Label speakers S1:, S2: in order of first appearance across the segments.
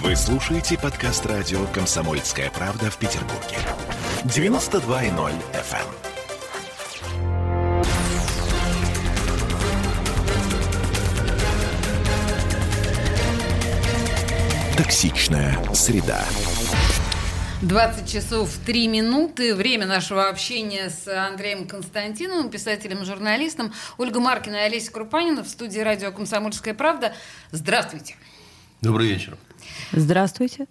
S1: Вы слушаете подкаст радио «Комсомольская правда» в Петербурге. 92.0 FM. Токсичная среда.
S2: 20 часов 3 минуты. Время нашего общения с Андреем Константиновым, писателем, журналистом. Ольга Маркина и Олеся Крупанина в студии радио «Комсомольская правда». Здравствуйте.
S3: Добрый вечер.
S4: Здравствуйте.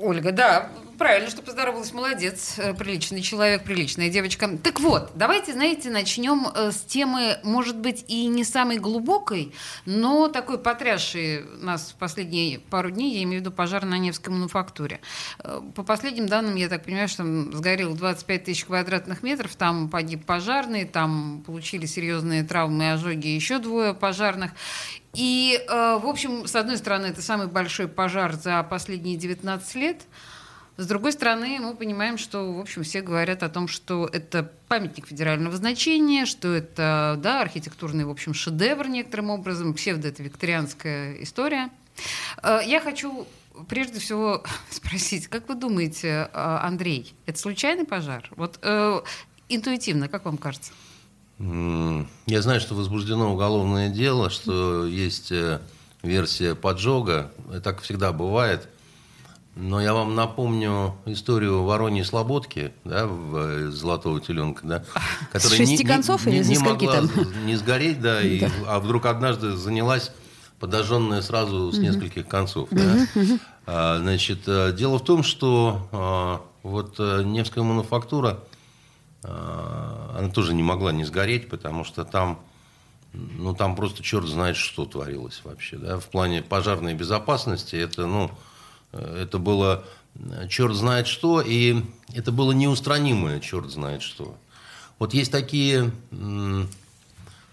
S2: Ольга, да, правильно, что поздоровалась, молодец, э, приличный человек, приличная девочка. Так вот, давайте, знаете, начнем э, с темы, может быть, и не самой глубокой, но такой потрясшей нас в последние пару дней, я имею в виду пожар на Невской мануфактуре. Э, по последним данным, я так понимаю, что сгорело 25 тысяч квадратных метров, там погиб пожарный, там получили серьезные травмы и ожоги еще двое пожарных. И, в общем, с одной стороны, это самый большой пожар за последние 19 лет – с другой стороны, мы понимаем, что, в общем, все говорят о том, что это памятник федерального значения, что это, да, архитектурный, в общем, шедевр некоторым образом, псевдо это викторианская история. Э, я хочу прежде всего спросить, как вы думаете, э, Андрей, это случайный пожар? Вот э, интуитивно, как вам кажется?
S3: Я знаю, что возбуждено уголовное дело, что есть э, версия поджога. Так всегда бывает. Но я вам напомню историю Вороньей Слободки, да, в э, «Золотого теленка», да,
S4: которая шести не, концов не, или
S3: не, не могла там? не сгореть, да, и, а вдруг однажды занялась подожженная сразу с нескольких концов. Да. А, значит, э, дело в том, что а, вот э, Невская мануфактура, а, она тоже не могла не сгореть, потому что там ну, там просто черт знает, что творилось вообще. Да? В плане пожарной безопасности это, ну, это было э, черт знает что, и это было неустранимое черт знает что. Вот есть такие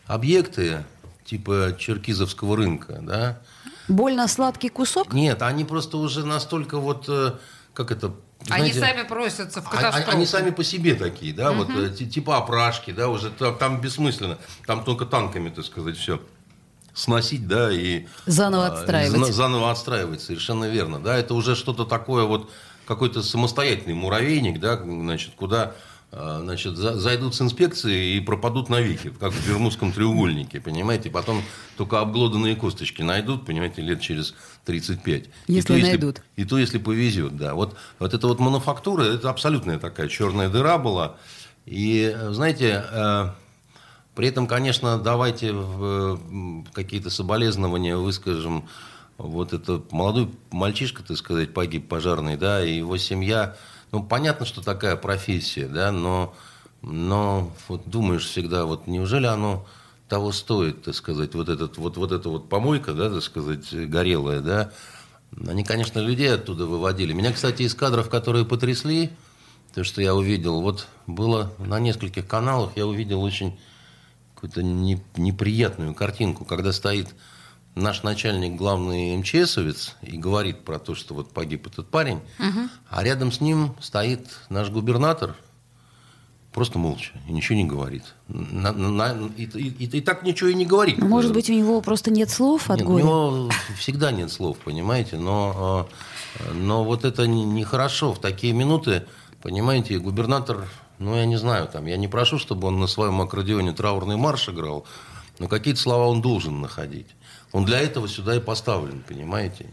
S3: объекты, типа Черкизовского рынка, да?
S4: Больно сладкий кусок?
S3: Нет, они просто уже настолько вот, э, как это,
S2: знаете, они сами просятся в а, а, катастрофу.
S3: Они, сами по себе такие, да, угу. вот э, типа опрашки, да, уже там, там бессмысленно, там только танками, так сказать, все сносить, да, и...
S4: Заново а, отстраивать.
S3: Заново отстраивать, совершенно верно, да, это уже что-то такое вот, какой-то самостоятельный муравейник, да, значит, куда а, значит, зайдут с инспекцией и пропадут навеки, как в Бермудском треугольнике, понимаете? Потом только обглоданные косточки найдут, понимаете, лет через 35.
S4: Если и то, найдут.
S3: Если, и то, если повезет, да. Вот, вот эта вот мануфактура, это абсолютная такая черная дыра была. И, знаете, э, при этом, конечно, давайте какие-то соболезнования выскажем. Вот это молодой мальчишка, так сказать, погиб пожарный, да, и его семья. Ну, понятно, что такая профессия, да, но, но вот думаешь всегда, вот неужели оно того стоит, так сказать, вот, этот, вот, вот эта вот помойка, да, так сказать, горелая, да, они, конечно, людей оттуда выводили. Меня, кстати, из кадров, которые потрясли, то, что я увидел, вот было на нескольких каналах, я увидел очень какую-то не, неприятную картинку, когда стоит наш начальник, главный МЧСовец, и говорит про то, что вот погиб этот парень, угу. а рядом с ним стоит наш губернатор, просто молча, и ничего не говорит. На, на, и, и, и, и так ничего и не говорит.
S4: Ну, может быть, у него просто нет слов от
S3: нет,
S4: горя?
S3: У него всегда нет слов, понимаете, но, а, но вот это нехорошо. В такие минуты, понимаете, губернатор ну, я не знаю, там, я не прошу, чтобы он на своем аккордеоне траурный марш играл, но какие-то слова он должен находить. Он для этого сюда и поставлен, понимаете?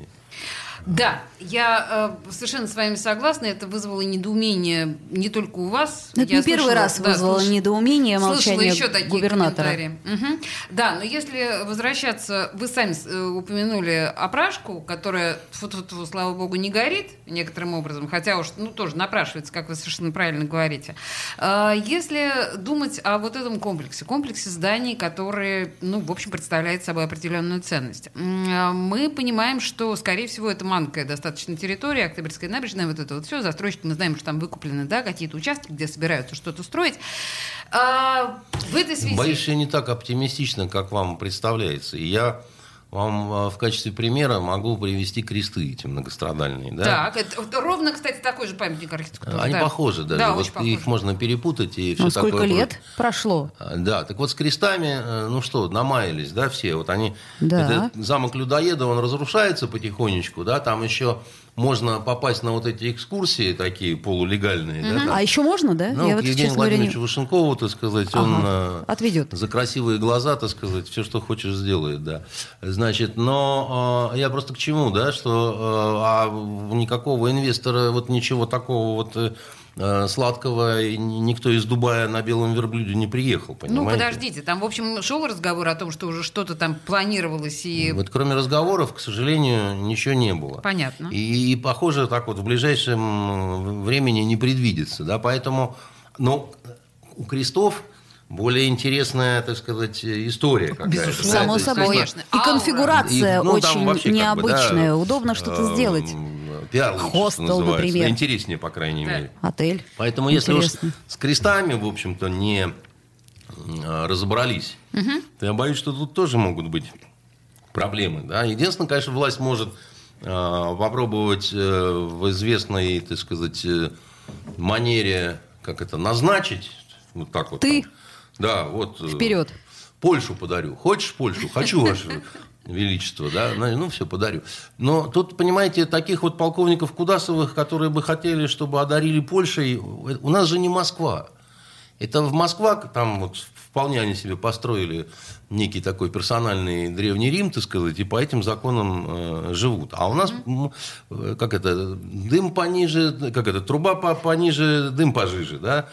S2: Да, я э, совершенно с вами согласна. Это вызвало недоумение не только у вас.
S4: Это
S2: я
S4: не первый раз да, вызвало слыш... недоумение молчание
S2: еще такие
S4: губернатора.
S2: Угу. Да, но если возвращаться, вы сами э, упомянули опрашку, которая, фу -фу -фу, слава богу, не горит некоторым образом, хотя уж ну, тоже напрашивается, как вы совершенно правильно говорите. Э, если думать о вот этом комплексе, комплексе зданий, которые, ну, в общем, представляет собой определенную ценность, э, мы понимаем, что, скорее всего, это маленькая достаточно территория, Октябрьская набережная, вот это вот все, застройщики, мы знаем, что там выкуплены, да, какие-то участки, где собираются что-то строить. А,
S3: в этой связи... Боюсь, я не так оптимистично, как вам представляется. И я вам а, в качестве примера могу привести кресты эти многострадальные. Да?
S2: Так, это, это ровно, кстати, такой же памятник архитектуры.
S3: Они
S2: да.
S3: похожи даже.
S2: Да,
S3: вот
S2: очень похожи.
S3: их можно перепутать и все
S4: Ну, сколько
S3: такое.
S4: лет прошло?
S3: А, Да, так вот с крестами, э, ну что, намаялись, да, все. Вот они,
S4: Да.
S3: этот замок людоеда, он разрушается потихонечку, да, там еще можно попасть на вот эти экскурсии такие полулегальные, да, там.
S4: А еще можно, да?
S3: Ну,
S4: Я вот,
S3: Евгению
S4: честно говоря,
S3: Вашенкову, так сказать, он
S4: Ага.
S3: э,
S4: Отведет.
S3: за красивые глаза, так сказать, все, что хочешь, сделает, да. Значит, но э, я просто к чему, да, что э, а никакого инвестора, вот ничего такого вот э, сладкого и ни- никто из Дубая на белом верблюде не приехал, понимаете?
S2: Ну, подождите, там, в общем, шел разговор о том, что уже что-то там планировалось и...
S3: Вот кроме разговоров, к сожалению, ничего не было.
S2: Понятно.
S3: И, и, похоже, так вот в ближайшем времени не предвидится. Да? Поэтому, ну, у крестов более интересная, так сказать, история какая-то.
S2: Безусловно.
S3: да,
S4: Само
S3: есть,
S4: собой.
S2: конечно.
S4: И конфигурация
S3: и, ну,
S4: очень
S3: вообще как бы, да,
S4: необычная. Удобно что-то
S3: э,
S4: сделать.
S3: Пиар лучше, что
S4: Хостел,
S3: называется.
S4: например.
S3: Интереснее, по крайней
S2: Да.
S3: мере.
S4: Отель.
S3: Поэтому если уж
S4: Интересно.
S3: с крестами, в общем-то, не э, разобрались, то я боюсь, что тут тоже могут быть проблемы. Да? Единственное, конечно, власть может э, попробовать э, в известной, так сказать, э, манере, как это, назначить, вот так вот.
S4: Ты?
S3: там. Да, вот. э,
S4: Вперед.
S3: Польшу подарю. Хочешь Польшу? Хочу, Ваше Величество, да? Ну, все, подарю. Но тут, понимаете, таких вот полковников Кудасовых, которые бы хотели, чтобы одарили Польшей, у нас же не Москва. Это в Москва, там вот вполне они себе построили некий такой персональный древний Рим, так сказать, и по этим законам э, живут. А у нас, э, как это, дым пониже, как это, труба по- пониже, дым пожиже, да?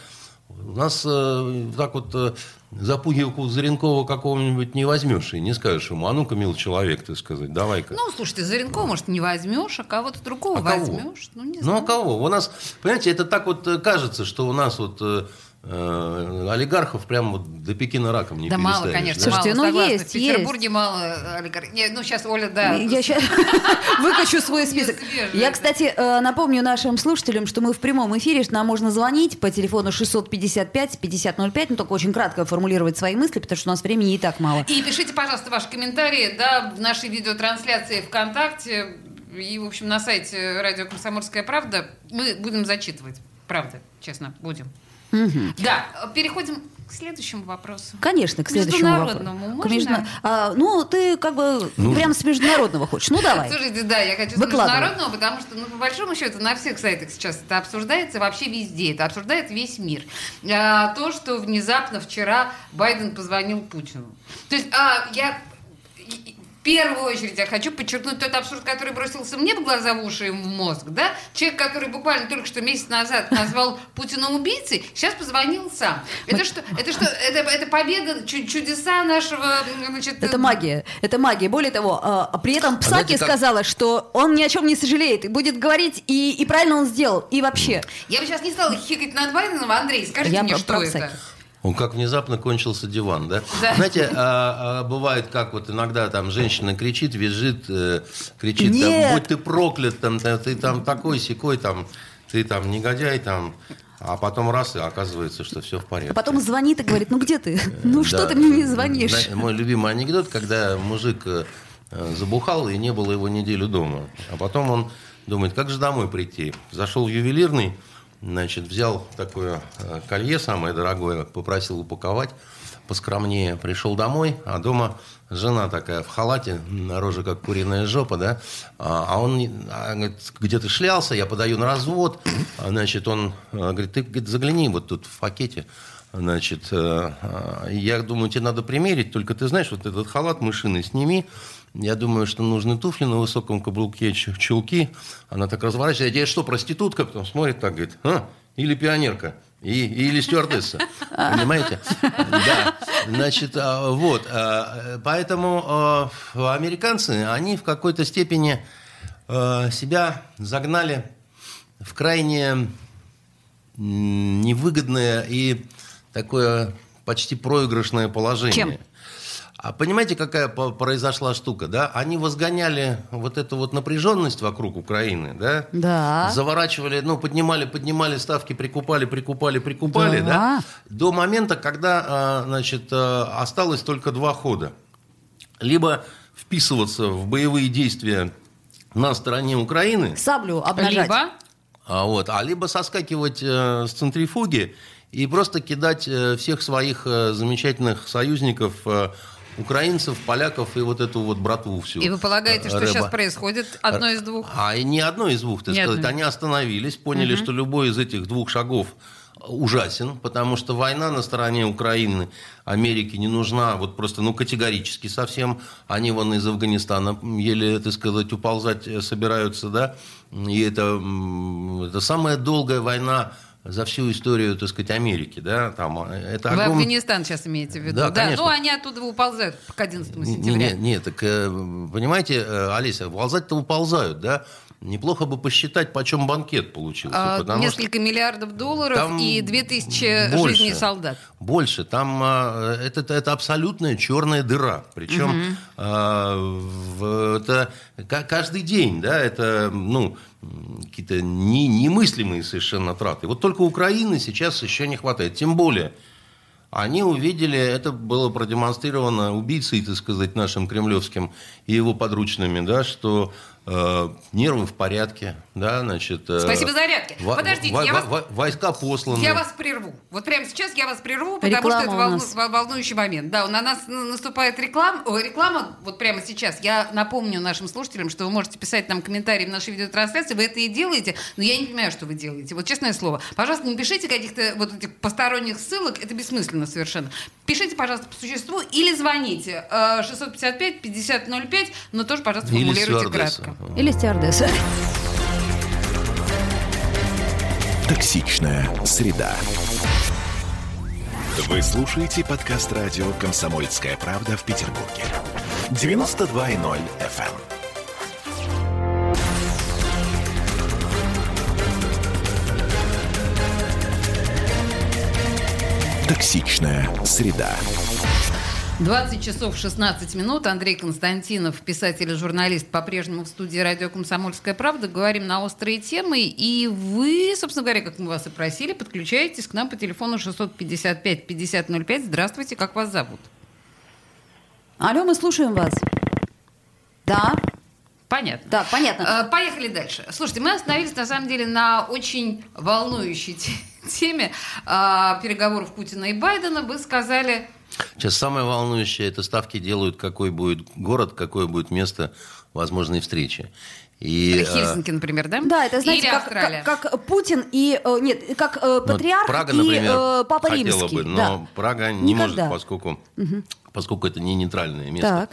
S3: У нас э, так вот э, за пуговку Заренкова какого-нибудь не возьмешь и не скажешь ему, а ну-ка, мил человек, так сказать, давай-ка.
S2: Ну, слушай, ты Заренкова, может, не возьмешь, а кого-то другого
S3: А кого?
S2: возьмешь. Ну, не
S3: Ну,
S2: знаю.
S3: а кого? У нас, понимаете, это так вот э, кажется, что у нас вот э, олигархов прям вот до Пекина раком не
S2: Да мало,
S3: переставишь,
S2: конечно,
S3: да?
S4: Слушайте,
S2: мало,
S4: ну,
S2: согласна.
S4: есть,
S2: В Петербурге мало э, олигархов. Не, Ну, сейчас Оля, да.
S4: Я сейчас выкачу свой список. Я, кстати, э, напомню нашим слушателям, что мы в прямом эфире, что нам можно звонить по телефону 655-5005, ну, только очень кратко формулировать свои мысли, потому что у нас времени и так мало.
S2: И пишите, пожалуйста, ваши комментарии да, в нашей видеотрансляции ВКонтакте и, в общем, на сайте радио «Комсомольская правда». Мы будем зачитывать. Правда, честно, будем. Да, переходим к следующему вопросу.
S4: Конечно, к следующему вопросу.
S2: Международному
S4: К
S2: можно?
S4: междуна- а, ну, ты как бы прям с международного хочешь. Ну, давай.
S2: Слушайте, да, я хочу с
S4: Выкладывай.
S2: международного, потому что, ну, по большому счету, на всех сайтах сейчас это обсуждается, вообще везде. Это обсуждает весь мир. А, то, что внезапно вчера Байден позвонил Путину. То есть а, я... первую очередь я хочу подчеркнуть тот абсурд, который бросился мне в глаза, в уши и в мозг. Да? Человек, который буквально только что месяц назад назвал Путина убийцей, сейчас позвонил сам. Это что? Это что? Это, это победа, чу- чудеса нашего... Значит,
S4: Это магия. Это магия. Более того, а, а при этом Псаки
S3: знаете, как-
S4: сказала, что он ни о чем не сожалеет и будет говорить, и, и правильно он сделал, и вообще.
S2: Я бы сейчас не стала хихикать над Байденом. Андрей, скажите
S4: Я
S2: мне,
S4: про-
S2: что
S4: про
S2: это?
S4: Псаки.
S3: Он как внезапно кончился диван, да?
S2: Да.
S3: Знаете, а, а, бывает, как вот иногда там женщина кричит, визжит, э, кричит, там,
S4: Нет.
S3: будь ты проклят, там, ты, там такой секой, там, ты там негодяй, там, а потом раз, и оказывается, что все в порядке.
S4: А потом звонит и говорит, ну где ты? Ну что
S3: Да.
S4: ты мне не звонишь?
S3: Мой любимый анекдот, когда мужик э, э, забухал и не было его неделю дома. А потом он думает, как же домой прийти. Зашел в ювелирный, значит, взял такое э, колье самое дорогое, попросил упаковать поскромнее. Пришел домой, а дома жена такая в халате, на роже как куриная жопа, да. А а он а, говорит, где ты шлялся, я подаю на развод. А, Значит, он э, говорит, ты говорит, загляни вот тут в пакете. Значит, э, я думаю, тебе надо примерить, только ты знаешь, вот этот халат мышиный сними. Я думаю, что нужны туфли на высоком каблуке, чу- чулки. Она так разворачивается. Я что, проститутка? Потом смотрит так, говорит, а? или пионерка, и, или стюардесса. Понимаете? Да. Значит, а, вот. а, Поэтому а, американцы, они в какой-то степени а, себя загнали в крайне невыгодное и такое почти проигрышное положение.
S4: Чем?
S3: А понимаете, какая произошла штука, да? Они возгоняли вот эту вот напряженность вокруг Украины, да?
S4: Да.
S3: Заворачивали, ну, поднимали, поднимали ставки, прикупали, прикупали, прикупали,
S4: Да.
S3: да? До момента, когда, а, значит, а, осталось только два хода. Либо вписываться в боевые действия на стороне Украины,
S4: Саблю обнажать.
S2: Либо
S3: а, вот, а либо соскакивать э, с центрифуги и просто кидать э, всех своих э, замечательных союзников, э, украинцев, поляков и вот эту вот братву всю.
S2: И вы полагаете, что
S3: Рэба.
S2: сейчас происходит одно из двух?
S3: А не одно из двух, так
S2: Не
S3: сказать. Они остановились, поняли, что любой из этих двух шагов ужасен, потому что война на стороне Украины Америке не нужна, вот просто, ну, категорически совсем. Они вон из Афганистана еле, так сказать, уползать э, собираются, да, и это, это самая долгая война за всю историю, так сказать, Америки, да, там, э, это
S2: Вы
S3: огром-
S2: Афганистан сейчас имеете в виду?
S3: Да, конечно.
S2: ну они оттуда уползают к 11
S3: Не-
S2: сентября.
S3: Нет, нет, так, э, понимаете, э, Олеся, ползать-то уползают, да? Неплохо бы посчитать, почем банкет получился.
S2: А, несколько миллиардов долларов и 2000
S3: больше.
S2: жизней солдат.
S3: Больше. Там а, это, это, абсолютная черная дыра. Причем а, в- это ка- каждый день, да, это ну, какие-то не- немыслимые совершенно траты. Вот только Украины сейчас еще не хватает. Тем более, они увидели, это было продемонстрировано убийцей, так сказать, нашим кремлевским и его подручными, да, что нервы в порядке, да, значит... э,
S2: Спасибо за зарядки.
S3: во-
S2: Подождите,
S3: во-
S2: я вас-
S3: во- войска посланы.
S2: Я вас прерву. Вот прямо сейчас я вас прерву, потому
S4: Реклама
S2: что это волну-
S4: нас.
S2: волнующий момент. Да, на нас наступает реклама. Ой, реклама вот прямо сейчас. Я напомню нашим слушателям, что вы можете писать нам комментарии в нашей видеотрансляции. Вы это и делаете, но я не понимаю, что вы делаете. Вот честное слово. Пожалуйста, не пишите каких-то вот этих посторонних ссылок. Это бессмысленно совершенно. Пишите, пожалуйста, по существу или звоните. Э, 655-5005, но тоже, пожалуйста, формулируйте кратко.
S4: Или стюардесса.
S1: Токсичная среда. Вы слушаете подкаст радио «Комсомольская правда» в Петербурге. 92.0 FM. Токсичная среда.
S2: 20 часов 16 минут. Андрей Константинов, писатель и журналист, по-прежнему в студии радио «Комсомольская правда». Говорим на острые темы. И вы, собственно говоря, как мы вас и просили, подключаетесь к нам по телефону 655-5005. Здравствуйте, как вас зовут?
S4: Алло, мы слушаем вас. Да,
S2: Понятно.
S4: да, понятно.
S2: Э, Поехали дальше. Слушайте, мы остановились на самом деле на очень волнующей те- теме э, переговоров Путина и Байдена. Вы сказали,
S3: Сейчас самое волнующее, это ставки делают, какой будет город, какое будет место возможной встречи. И, э,
S2: Хельсинки, например, да?
S4: Да, это знаете,
S2: Или
S4: как,
S2: Австралия.
S4: как- как Путин и э, нет, как э,
S3: ну,
S4: патриарх
S3: Прага,
S4: и
S3: например,
S4: э, Папа Римский.
S3: бы, но
S4: да.
S3: Прага не
S4: Никогда.
S3: может, поскольку, поскольку это не нейтральное место.
S4: Так.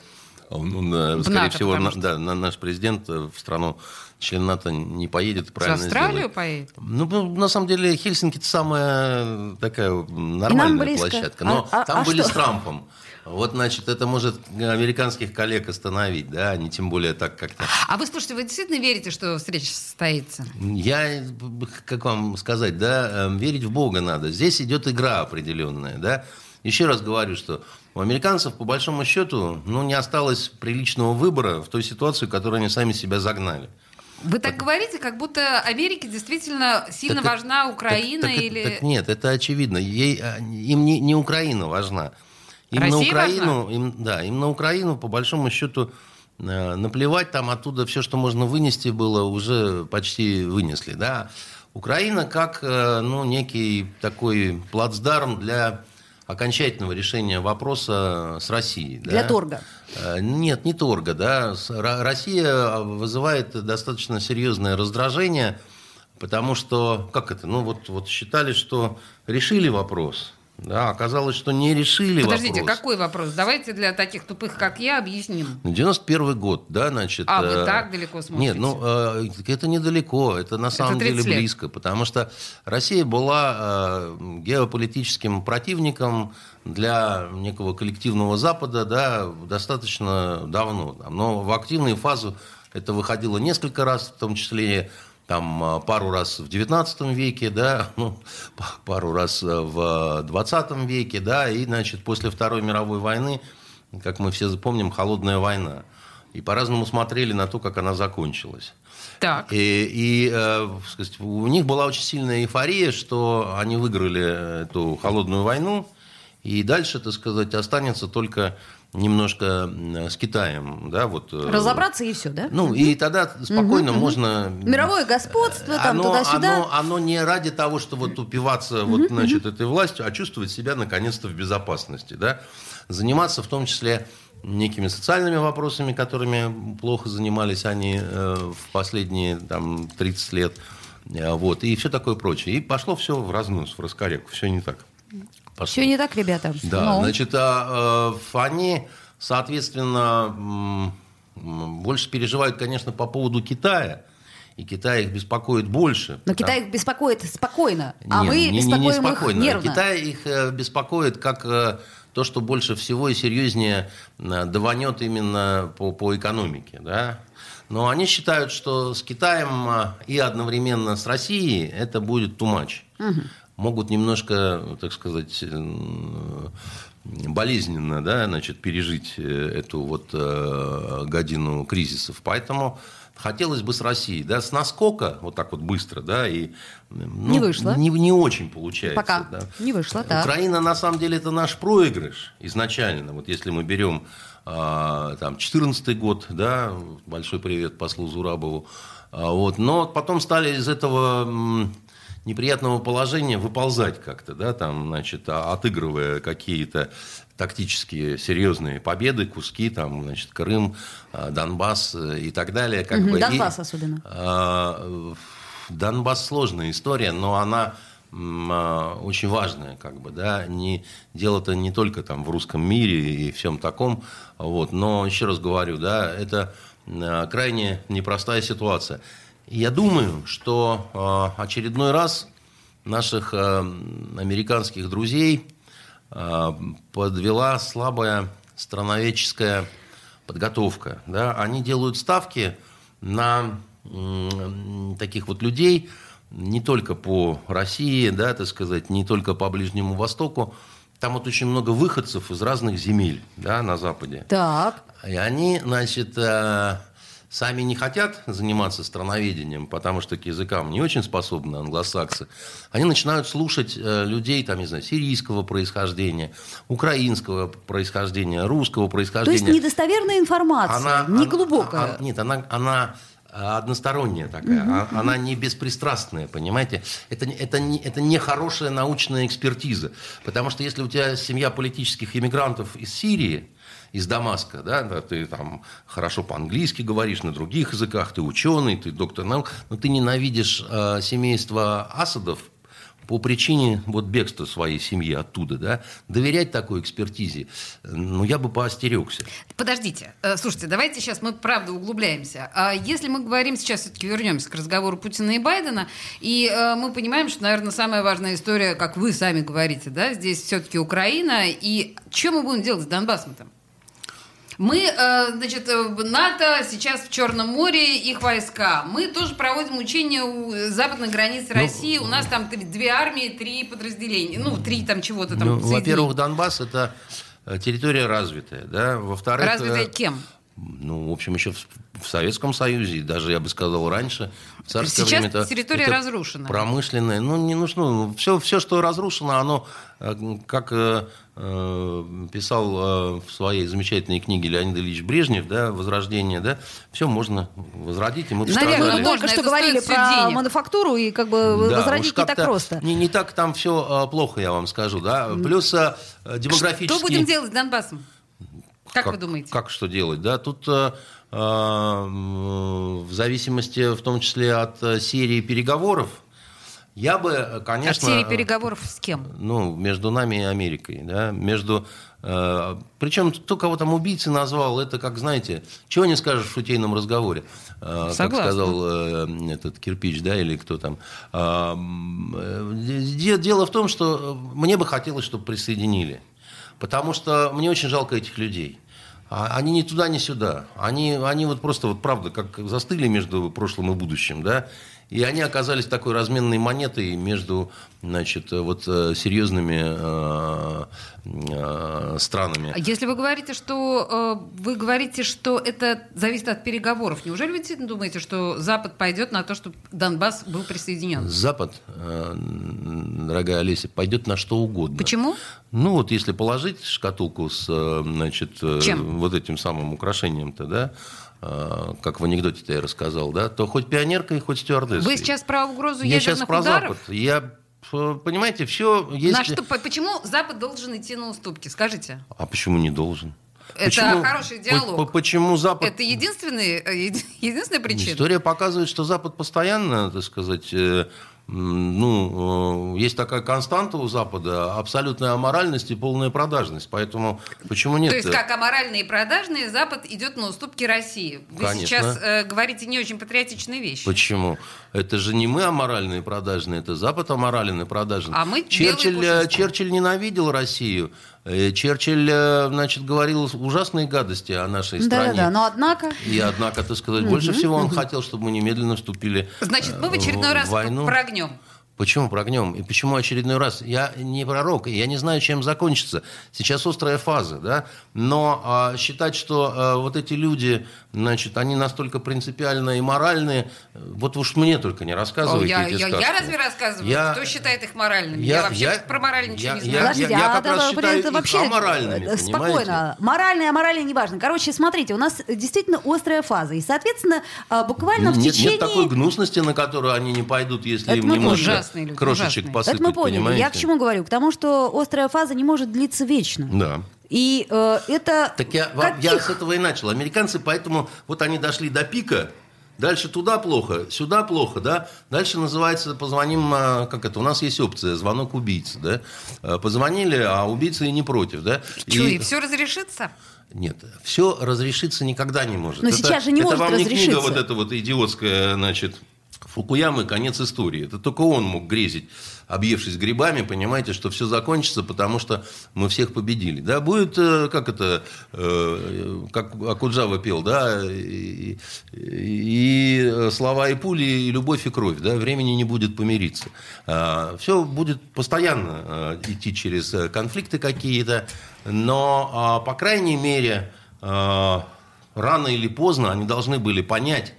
S3: Он, он, э,
S2: В
S3: скорее
S2: НАТО,
S3: всего, на-
S2: что.
S3: да, на- наш президент в страну член НАТО не поедет,
S2: В
S3: правильно
S2: Австралию
S3: сделает.
S2: поедет?
S3: Ну, ну, на самом деле, Хельсинки это самая такая нормальная площадка. Но
S4: А- а-
S3: там
S4: а
S3: были
S4: что?
S3: с Трампом. Вот, значит, это может американских коллег остановить, да, не тем более так как-то.
S2: А вы, слушайте, вы действительно верите, что встреча состоится?
S3: Я, как вам сказать, да, э, верить в Бога надо. Здесь идет игра определенная, да. Еще раз говорю, что у американцев, по большому счету, ну, не осталось приличного выбора в той ситуации, в которую они сами себя загнали.
S2: Вы так говорите, как будто Америке действительно сильно
S3: Так
S2: важна Украина
S3: Так- так-
S2: или...
S3: так нет, это очевидно. Ей, а, им не, не Украина важна. Им на Украину, им, да, им на Украину, по большому счету, э, наплевать, там оттуда все, что можно вынести было, уже почти вынесли. Да? Украина как э, ну, некий такой плацдарм для окончательного решения вопроса с Россией. да.
S4: Для торга.
S3: Э, Нет, не торга, да. Россия вызывает достаточно серьезное раздражение, потому что, как это, ну вот, вот считали, что решили вопрос, да, оказалось, что не решили
S2: Подождите,
S3: вопрос.
S2: какой вопрос? Давайте для таких тупых, как я, объясним.
S3: Ну, 91 год, да, значит...
S2: А, вы
S3: э,
S2: так далеко смотрите?
S3: Нет, ну, э, это недалеко, это на самом
S2: 30
S3: деле
S2: лет.
S3: близко, потому что Россия была э, геополитическим противником для некого коллективного Запада, да, достаточно давно. Но в активную фазу это выходило несколько раз, в том числе там э, пару раз в 19 веке, да, ну, пару раз э, в 20 веке, да, и, значит, после Второй мировой войны, как мы все помним, холодная война. И по-разному смотрели на то, как она закончилась.
S2: Так.
S3: И, и, э, сказать, у них была очень сильная эйфория, что они выиграли эту холодную войну, и дальше, так сказать, останется только немножко с Китаем, да, вот.
S4: Э, Разобраться и все, да?
S3: Ну, и тогда спокойно угу, можно...
S4: Мировое господство, там, туда-сюда.
S3: Оно, оно не ради того, что вот упиваться вот, значит, этой властью, а чувствовать себя, наконец-то, в безопасности, да. Заниматься в том числе некими социальными вопросами, которыми плохо занимались они э, в последние там, 30 лет. Э, вот, и все такое прочее. И пошло все в разнос, в раскоряку. Все не так.
S4: Все не так, ребята.
S3: Да, Но... значит, а, э, они, соответственно, больше переживают, конечно, по поводу Китая. И Китай их беспокоит больше.
S4: Но потому... Китай их беспокоит спокойно, а Нет, мы не, беспокоим не, не спокойно. их нервно.
S3: Китай их э, беспокоит как э, то, что больше всего и серьезнее даванет именно по, по экономике. Да? Но они считают, что с Китаем и одновременно с Россией это будет too much. Угу могут немножко, так сказать, болезненно, да, значит, пережить э, эту вот э, годину кризисов. Поэтому хотелось бы с Россией, да, с наскока, вот так вот быстро, да, и
S4: ну, не вышло.
S3: Не, не очень получается.
S4: Пока
S3: да.
S4: не вышло, да.
S3: Украина, на самом деле, это наш проигрыш изначально. Вот если мы берем а, там 14 год, да, большой привет послу Зурабову, а, вот, но потом стали из этого неприятного положения выползать как-то, да, там, значит, а, отыгрывая какие-то тактические серьезные победы, куски, там, значит, Крым, а, Донбасс э, и так далее. Как
S4: угу,
S3: бы.
S4: Донбасс и, особенно.
S3: А, Донбасс сложная история, но она очень важная, как бы, да, не, дело-то не только там в русском мире и всем таком, вот, но еще раз говорю, да, это крайне непростая ситуация. Я думаю, что э, очередной раз наших э, американских друзей э, подвела слабая страноведческая подготовка. Да? Они делают ставки на таких вот людей, не только по России, да, так сказать, не только по Ближнему Востоку. Там вот очень много выходцев из разных земель да, на Западе.
S4: Так.
S3: И они, значит, сами не хотят заниматься страноведением, потому что к языкам не очень способны англосаксы, они начинают слушать э, людей, там, не знаю, сирийского происхождения, украинского происхождения, русского происхождения. То
S4: есть недостоверная информация, она, не глубокая.
S3: Она, нет, она, она односторонняя такая, угу, она не беспристрастная, понимаете? Это, это, не, это не хорошая научная экспертиза, потому что если у тебя семья политических иммигрантов из Сирии, из Дамаска, да, ты там хорошо по-английски говоришь, на других языках, ты ученый, ты доктор наук, но ты ненавидишь э, семейство Асадов по причине вот бегства своей семьи оттуда, да, доверять такой экспертизе, ну, я бы поостерегся.
S2: Подождите, э, слушайте, давайте сейчас мы, правда, углубляемся. А если мы говорим сейчас, все-таки вернемся к разговору Путина и Байдена, и э, мы понимаем, что, наверное, самая важная история, как вы сами говорите, да, здесь все-таки Украина, и что мы будем делать с Донбассом-то? Мы, э, значит, э, НАТО сейчас в Черном море, их войска. Мы тоже проводим учения у западной границы ну, России. У нас там две армии, три подразделения. Ну, три там чего-то там. Ну,
S3: во-первых, Донбасс это э, территория развитая, да. Во-вторых...
S2: Развитая кем?
S3: Ну, в общем, еще в, в Советском Союзе, даже, я бы сказал, раньше.
S2: В царское Сейчас время территория разрушена.
S3: Промышленная. Ну, не нужно. Все, все, что разрушено, оно, э, как э, э, писал э, в своей замечательной книге Леонид Ильич Брежнев, да, «Возрождение», да, все можно возродить, и мы
S4: Наверное, мы только что говорили про денег. мануфактуру, и как бы да, возродить не так просто.
S3: Не, не так там все э, плохо, я вам скажу, да. Плюс э, демографически...
S2: Что будем делать с Донбассом? Как, как вы думаете?
S3: Как что делать? Да, тут э, э, в зависимости, в том числе от э, серии переговоров, я бы, конечно... От
S2: серии переговоров с кем?
S3: Ну, между нами и Америкой, да, между... Э, причем кто кого там убийцы назвал, это как, знаете, чего не скажешь в шутейном разговоре. Э, Согласна. Как сказал э, этот кирпич, да, или кто там. Э, э, дело в том, что мне бы хотелось, чтобы присоединили. Потому что мне очень жалко этих людей. А они ни туда, ни сюда. Они, они вот просто, вот правда, как застыли между прошлым и будущим, да. И они оказались такой разменной монетой между значит, вот э, серьезными э, э, странами.
S2: А Если вы говорите, что э, вы говорите, что это зависит от переговоров, неужели вы действительно думаете, что Запад пойдет на то, чтобы Донбасс был присоединен?
S3: Запад, э, дорогая Олеся, пойдет на что угодно.
S2: Почему?
S3: Ну, вот если положить шкатулку с, э, значит, э,
S2: Чем?
S3: вот этим самым украшением-то, да, э, как в анекдоте-то я рассказал, да, то хоть пионеркой, хоть стюардессой.
S2: Вы сейчас про угрозу
S3: Я сейчас
S2: ядерных
S3: про
S2: ударов?
S3: Запад. Я, э, понимаете, все... Если...
S2: На что, по- почему Запад должен идти на уступки? Скажите.
S3: А почему не должен?
S2: Это
S3: Почему-
S2: хороший
S3: по-
S2: диалог.
S3: по- Почему Запад...
S2: Это единственный, э, еди- единственная причина?
S3: История показывает, что Запад постоянно, так сказать, э, ну, э, есть такая константа у Запада, абсолютная аморальность и полная продажность. Поэтому почему нет?
S2: То есть, как аморальные и продажные, Запад идет на уступки России. Вы
S3: Конечно.
S2: сейчас э, говорите не очень патриотичные вещи.
S3: Почему? Это же не мы аморальные и продажные, это Запад аморален и продажен.
S2: А мы
S3: Черчилль, э. Черчилль ненавидел Россию. Э, Черчилль, э, значит, говорил ужасные гадости о нашей стране.
S4: Да-да-да, но однако...
S3: И однако, так сказать, больше всего он хотел, чтобы мы немедленно вступили
S2: Значит, мы в
S3: э,
S2: очередной раз
S3: войну.
S2: прогнем.
S3: Почему прогнем? И почему очередной раз? Я не пророк, и я не знаю, чем закончится. Сейчас острая фаза, да? Но а, считать, что а, вот эти люди, значит, они настолько принципиальные и моральные, вот уж мне только не
S2: О,
S3: рассказывайте
S2: я,
S3: эти
S2: я-
S3: сказки.
S2: я разве рассказываю?
S3: Я-
S2: Кто считает их моральными? Я, вообще про мораль ничего
S3: я-
S2: не
S3: я-
S2: знаю.
S4: Подождите,
S3: я
S4: а
S3: как раз
S4: да,
S3: считаю
S4: это
S3: их
S4: вообще
S3: аморальными,
S4: э,
S3: понимаете?
S4: спокойно. Моральное, аморальное неважно. Короче, смотрите, у нас действительно острая фаза. И, соответственно, а, буквально в
S3: нет,
S4: течение...
S3: нет такой гнусности, на которую они не пойдут, если
S4: Это
S3: им
S4: мы
S3: немножко
S2: ужасные люди,
S3: крошечек
S2: ужасные.
S3: посыпать,
S4: Это мы поняли.
S3: понимаете?
S4: Я к чему говорю? К тому, что острая фаза не может длиться вечно.
S3: Да.
S4: И э, это...
S3: Так я, вам- я
S4: каких-
S3: с этого и начал. Американцы, поэтому вот они дошли до пика, дальше туда плохо, сюда плохо, да. Дальше называется, позвоним, а, как это, у нас есть опция, звонок убийцы, да. А, Позвонили, а убийца и не против, да.
S2: Чё, и все разрешится?
S3: Нет, все разрешиться никогда не может.
S4: Но сейчас же не
S3: это
S4: может
S3: вам не
S4: разрешиться.
S3: книга вот эта вот идиотская, значит, Фукуямы «Конец истории». Это только он мог грезить, объевшись грибами, понимаете, что все закончится, потому что мы всех победили. Да, будет, э, как это, э, как Акуджава пел, да, и, и слова и пули, и любовь и кровь, да, времени не будет помириться. Все будет постоянно э, идти через конфликты какие-то, но, а, по крайней мере, рано или поздно они должны были понять,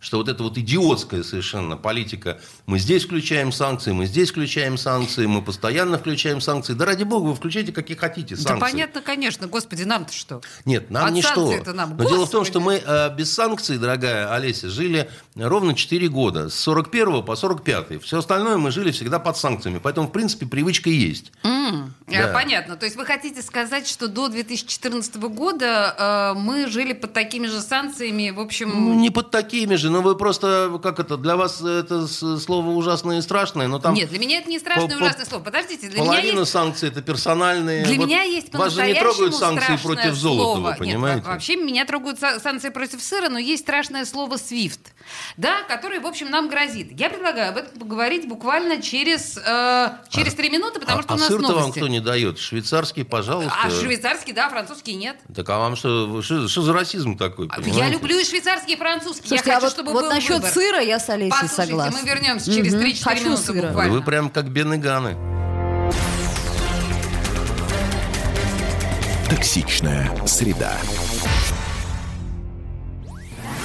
S3: что вот эта вот идиотская совершенно политика, мы здесь включаем санкции, мы здесь включаем санкции, мы постоянно включаем санкции. Да ради бога, вы включайте какие хотите санкции.
S2: Да понятно, конечно. Господи, нам-то что?
S3: Нет, нам
S2: От
S3: не что.
S2: нам.
S3: Но дело в том,
S2: Господи.
S3: что мы э, без санкций, дорогая Олеся, жили ровно 4 года. С 41 по 45. Все остальное мы жили всегда под санкциями. Поэтому, в принципе, привычка есть.
S2: Э,
S3: Да.
S2: Понятно. То есть вы хотите сказать, что до 2014 года э, мы жили под такими же санкциями, в общем...
S3: Не под такими же, но вы просто, как это, для вас это слово ужасное и страшное, но там
S2: Нет, для меня это не страшное
S3: по-
S2: ужасное слово. Подождите, для меня есть...
S3: санкций это персональные.
S2: Для
S3: Вот
S2: меня есть
S3: Вас же не трогают санкции против Золотого,
S2: слово.
S3: понимаете?
S2: Нет, во- вообще меня трогают са- санкции против сыра, но есть страшное слово SWIFT, да, которое, в общем, нам грозит. Я предлагаю об этом поговорить буквально через, э, через три минуты, потому
S3: а,
S2: что у
S3: а
S2: нас
S3: сыр-то вам
S2: новости.
S3: кто не дает? Швейцарский, пожалуйста.
S2: А швейцарский, да, французский нет.
S3: Так а вам что, что, что за расизм такой?
S2: Я
S3: понимаете?
S2: люблю и швейцарский, и французский.
S4: Слушайте,
S2: я
S4: а
S2: хочу,
S4: вот,
S2: чтобы
S4: вот
S2: был
S4: насчет
S2: выбор.
S4: сыра я с Олесей
S2: Послушайте,
S4: согласна.
S2: мы вернемся через
S4: Мгм.
S2: 3-4
S4: Хочу
S2: минуты
S4: сыра.
S2: буквально.
S3: Вы прям как Бен и Ганы.
S1: Токсичная среда.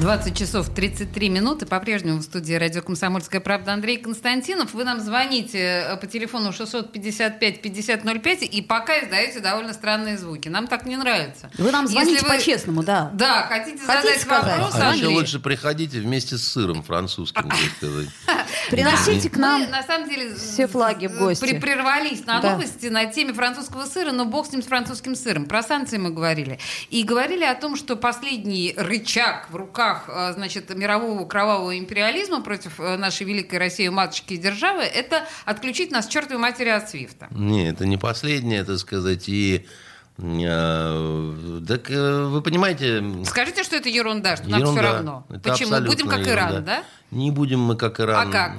S2: 20 часов 33 минуты. По-прежнему в студии радио «Комсомольская правда» Андрей Константинов. Вы нам звоните э, по телефону 655-5005 и пока издаете довольно странные звуки. Нам так не нравится.
S4: Вы нам звоните
S2: Если вы-
S4: по-честному, да.
S2: Да, хотите,
S4: Хотите
S2: задать
S4: сказать?
S2: вопрос,
S3: А
S2: Андрей?
S3: еще лучше приходите вместе с сыром французским, сказать.
S4: Приносите к нам
S2: на самом деле,
S4: все флаги в гости.
S2: прервались на новости на теме французского сыра, но бог с ним с французским сыром. Про санкции мы говорили. И говорили о том, что последний рычаг в руках, э, значит, мирового кровавого империализма против э, нашей великой России, матушки и державы, это отключить нас чертовой матери от Свифта.
S3: Не, это не последнее, так сказать, и Э, Так вы понимаете,
S2: Скажите, что это ерунда, что нам все
S3: ерунда.
S2: равно.
S3: Это
S2: Почему? Будем как
S3: ерунда.
S2: Иран, да?
S3: Не будем мы как Иран.
S2: А как?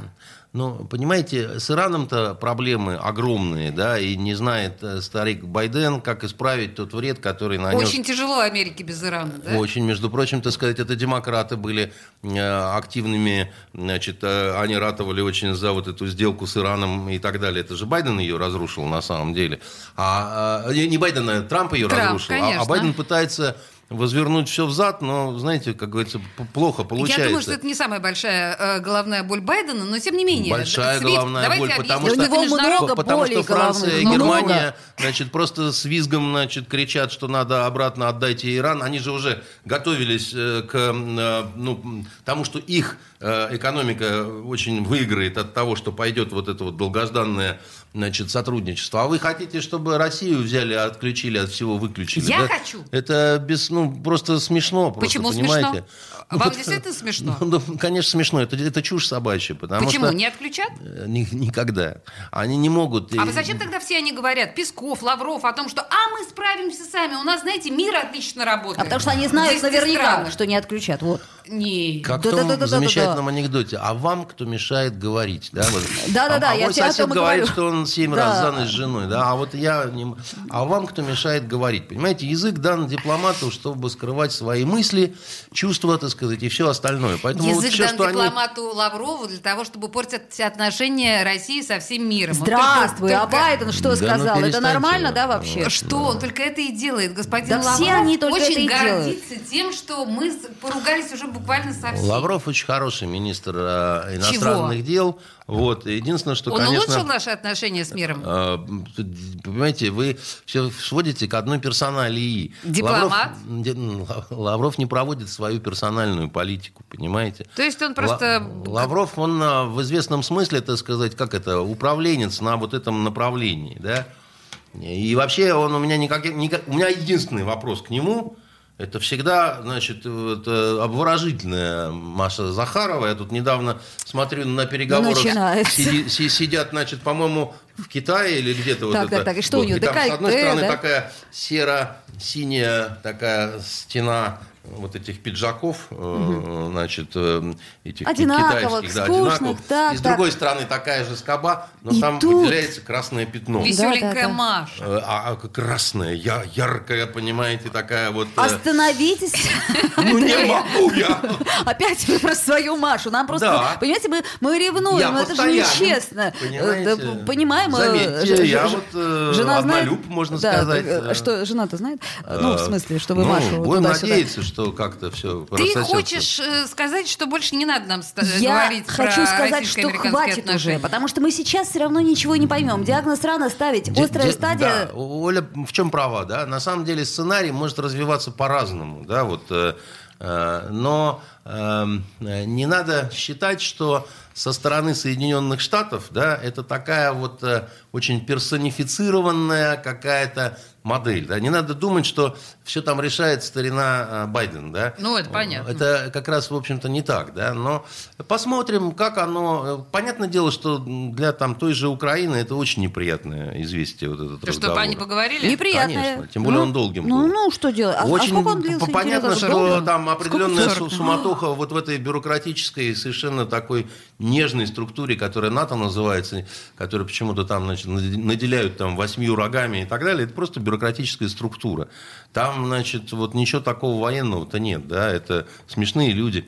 S3: Ну, понимаете, с Ираном-то проблемы огромные, да, и не знает э, старик Байден, как исправить тот вред, который нанес
S2: Очень тяжело Америке без Ирана, да?
S3: Очень, между прочим, так сказать, это демократы были э, активными, значит, э, они ратовали очень за вот эту сделку с Ираном и так далее. Это же Байден ее разрушил на самом деле. А, а, не Байден, а Трамп ее
S2: Трамп,
S3: разрушил. А-
S2: конечно.
S3: А, Байден пытается возвернуть все взад, но, знаете, как говорится, плохо получается.
S2: Я думаю, что это не самая большая э, головная боль Байдена, но тем не менее.
S3: Большая
S2: Свифт,
S3: головная боль, потому
S4: что- него много
S3: Потому что Франция и.
S4: Много.
S3: Германия, значит, просто с визгом, значит, кричат, что надо обратно отдайте Иран. Они же уже готовились э, к э, ну, тому, что их э, экономика очень выиграет от того, что пойдет вот это вот долгожданное значит, сотрудничество. А вы хотите, чтобы Россию взяли, отключили от всего, выключили?
S2: Я
S3: да?
S2: хочу.
S3: Это без, ну, просто смешно. Просто,
S2: Почему
S3: понимаете?
S2: смешно? Вам действительно смешно?
S3: Ну, ну, конечно, смешно. Это, это чушь собачья. Потому
S2: Почему?
S3: Что,
S2: Не отключат?
S3: Э, ни- Никогда. Они не могут.
S2: А вы зачем тогда все они говорят, Песков, Лавров, о том, что «а мы справимся сами, у нас, знаете, мир отлично работает».
S4: А потому что они знают
S2: 10
S4: наверняка, что не отключат. Вот.
S2: Не.
S3: Как в том замечательном анекдоте. А вам кто мешает говорить? Да, вот.
S4: Да-да-да,
S3: а,
S4: я тебе о том и
S3: говорит,
S4: говорю.
S3: что он семь
S4: Да.
S3: раз за ночь с женой. Да, а вот я... Не... А вам кто мешает говорить? Понимаете, язык дан дипломату, чтобы скрывать свои мысли, чувства, так сказать, и все остальное. Поэтому вот
S2: Язык
S3: все,
S2: дан
S3: что они...
S2: дипломату Лаврову для того, чтобы портить отношения России со всем миром.
S4: Здравствуй,
S2: только-
S4: а Байден что
S3: Да ну
S4: сказал? Это
S3: перестаньте
S4: нормально, да, вообще?
S2: Что? Он только это и делает. Господин
S4: Да
S2: Лавров
S4: все они только
S2: очень
S4: это и
S2: гордится тем, что мы поругались уже буквально со всеми.
S3: Лавров очень хороший министр э, иностранных
S2: Чего?
S3: дел. Вот. Единственное, что,
S2: Он
S3: конечно...
S2: улучшил наши отношения с миром?
S3: А, Понимаете, вы все сводите к одной персоналии.
S2: Дипломат?
S3: Лавров, Ла- Лавров не проводит свою персональную политику, понимаете?
S2: То есть он просто...
S3: Ла- Лавров, он а, в известном смысле, так сказать, как это, управленец на вот этом направлении, да? И вообще он у меня никак, никак- у меня единственный вопрос к нему. Это всегда, значит, вот, э, обворожительная Маша Захарова. Я тут недавно смотрю на
S4: начинается.
S3: сиди- си- сидят, значит, по-моему, в Китае или где-то вот
S4: Так,
S3: это.
S4: так, так, и что у
S3: Вот,
S4: нее,
S3: там, с одной стороны,
S4: да?
S3: такая серо-синяя такая стена вот этих пиджаков, э, значит, э, этих
S4: Одинаковых,
S3: китайских, да,
S4: скучных,
S3: одинаковых.
S4: так,
S3: И с
S4: так.
S3: другой стороны такая же скоба, но
S4: И
S3: там
S4: тут-
S3: выделяется красное пятно.
S2: Веселенькая
S4: Да, да, да.
S2: Маша.
S3: А, а красная, я, яркая, понимаете, такая вот... э,
S4: Остановитесь.
S3: Ну не могу я!
S4: Опять вы про свою Машу. Нам просто, понимаете, мы, ревнуем, это же нечестно. Понимаем.
S3: Заметьте, я вот,
S4: жена знает?
S3: однолюб, можно
S4: Да,
S3: сказать.
S4: Что, жена-то знает? Ну, в смысле, что вы
S3: Ну,
S4: Машу
S3: Будем надеяться, что как-то все
S2: Ты хочешь э, сказать, что больше не надо нам
S4: Я
S2: говорить
S4: хочу
S2: про
S4: сказать, что хватит
S2: отношения?
S4: уже, потому что мы сейчас все равно ничего не поймем. Диагноз рано ставить. Острая
S3: де-
S4: стадия.
S3: да, Оля в чем права, да? На самом деле сценарий может развиваться по-разному, да, вот. э, э, но эм, э, не надо считать, что со стороны Соединенных Штатов, да, это такая вот э, очень персонифицированная какая-то модель, да. Не надо думать, что все там решает старина э, Байден, да.
S2: Ну, это понятно.
S3: Это как раз, в общем-то, не так, да. Но посмотрим, как оно. Понятное дело, что для там той же Украины это очень неприятное известие вот этот
S2: То,
S3: разговор.
S2: чтобы они поговорили?
S4: Неприятное.
S3: Конечно, тем более
S4: Ну,
S3: он долгим
S4: Ну,
S3: был.
S4: ну, что делать? А, а
S3: Очень
S4: сколько он длился?
S3: понятно, что
S4: долго?
S3: там определенная суматоха вот в этой бюрократической, совершенно такой нежной структуре, которая НАТО называется, которая почему-то там значит, наде- наделяют там восьмью рогами и так далее, это просто бюрократическая структура. Там, значит, вот ничего такого военного-то нет, да, это смешные люди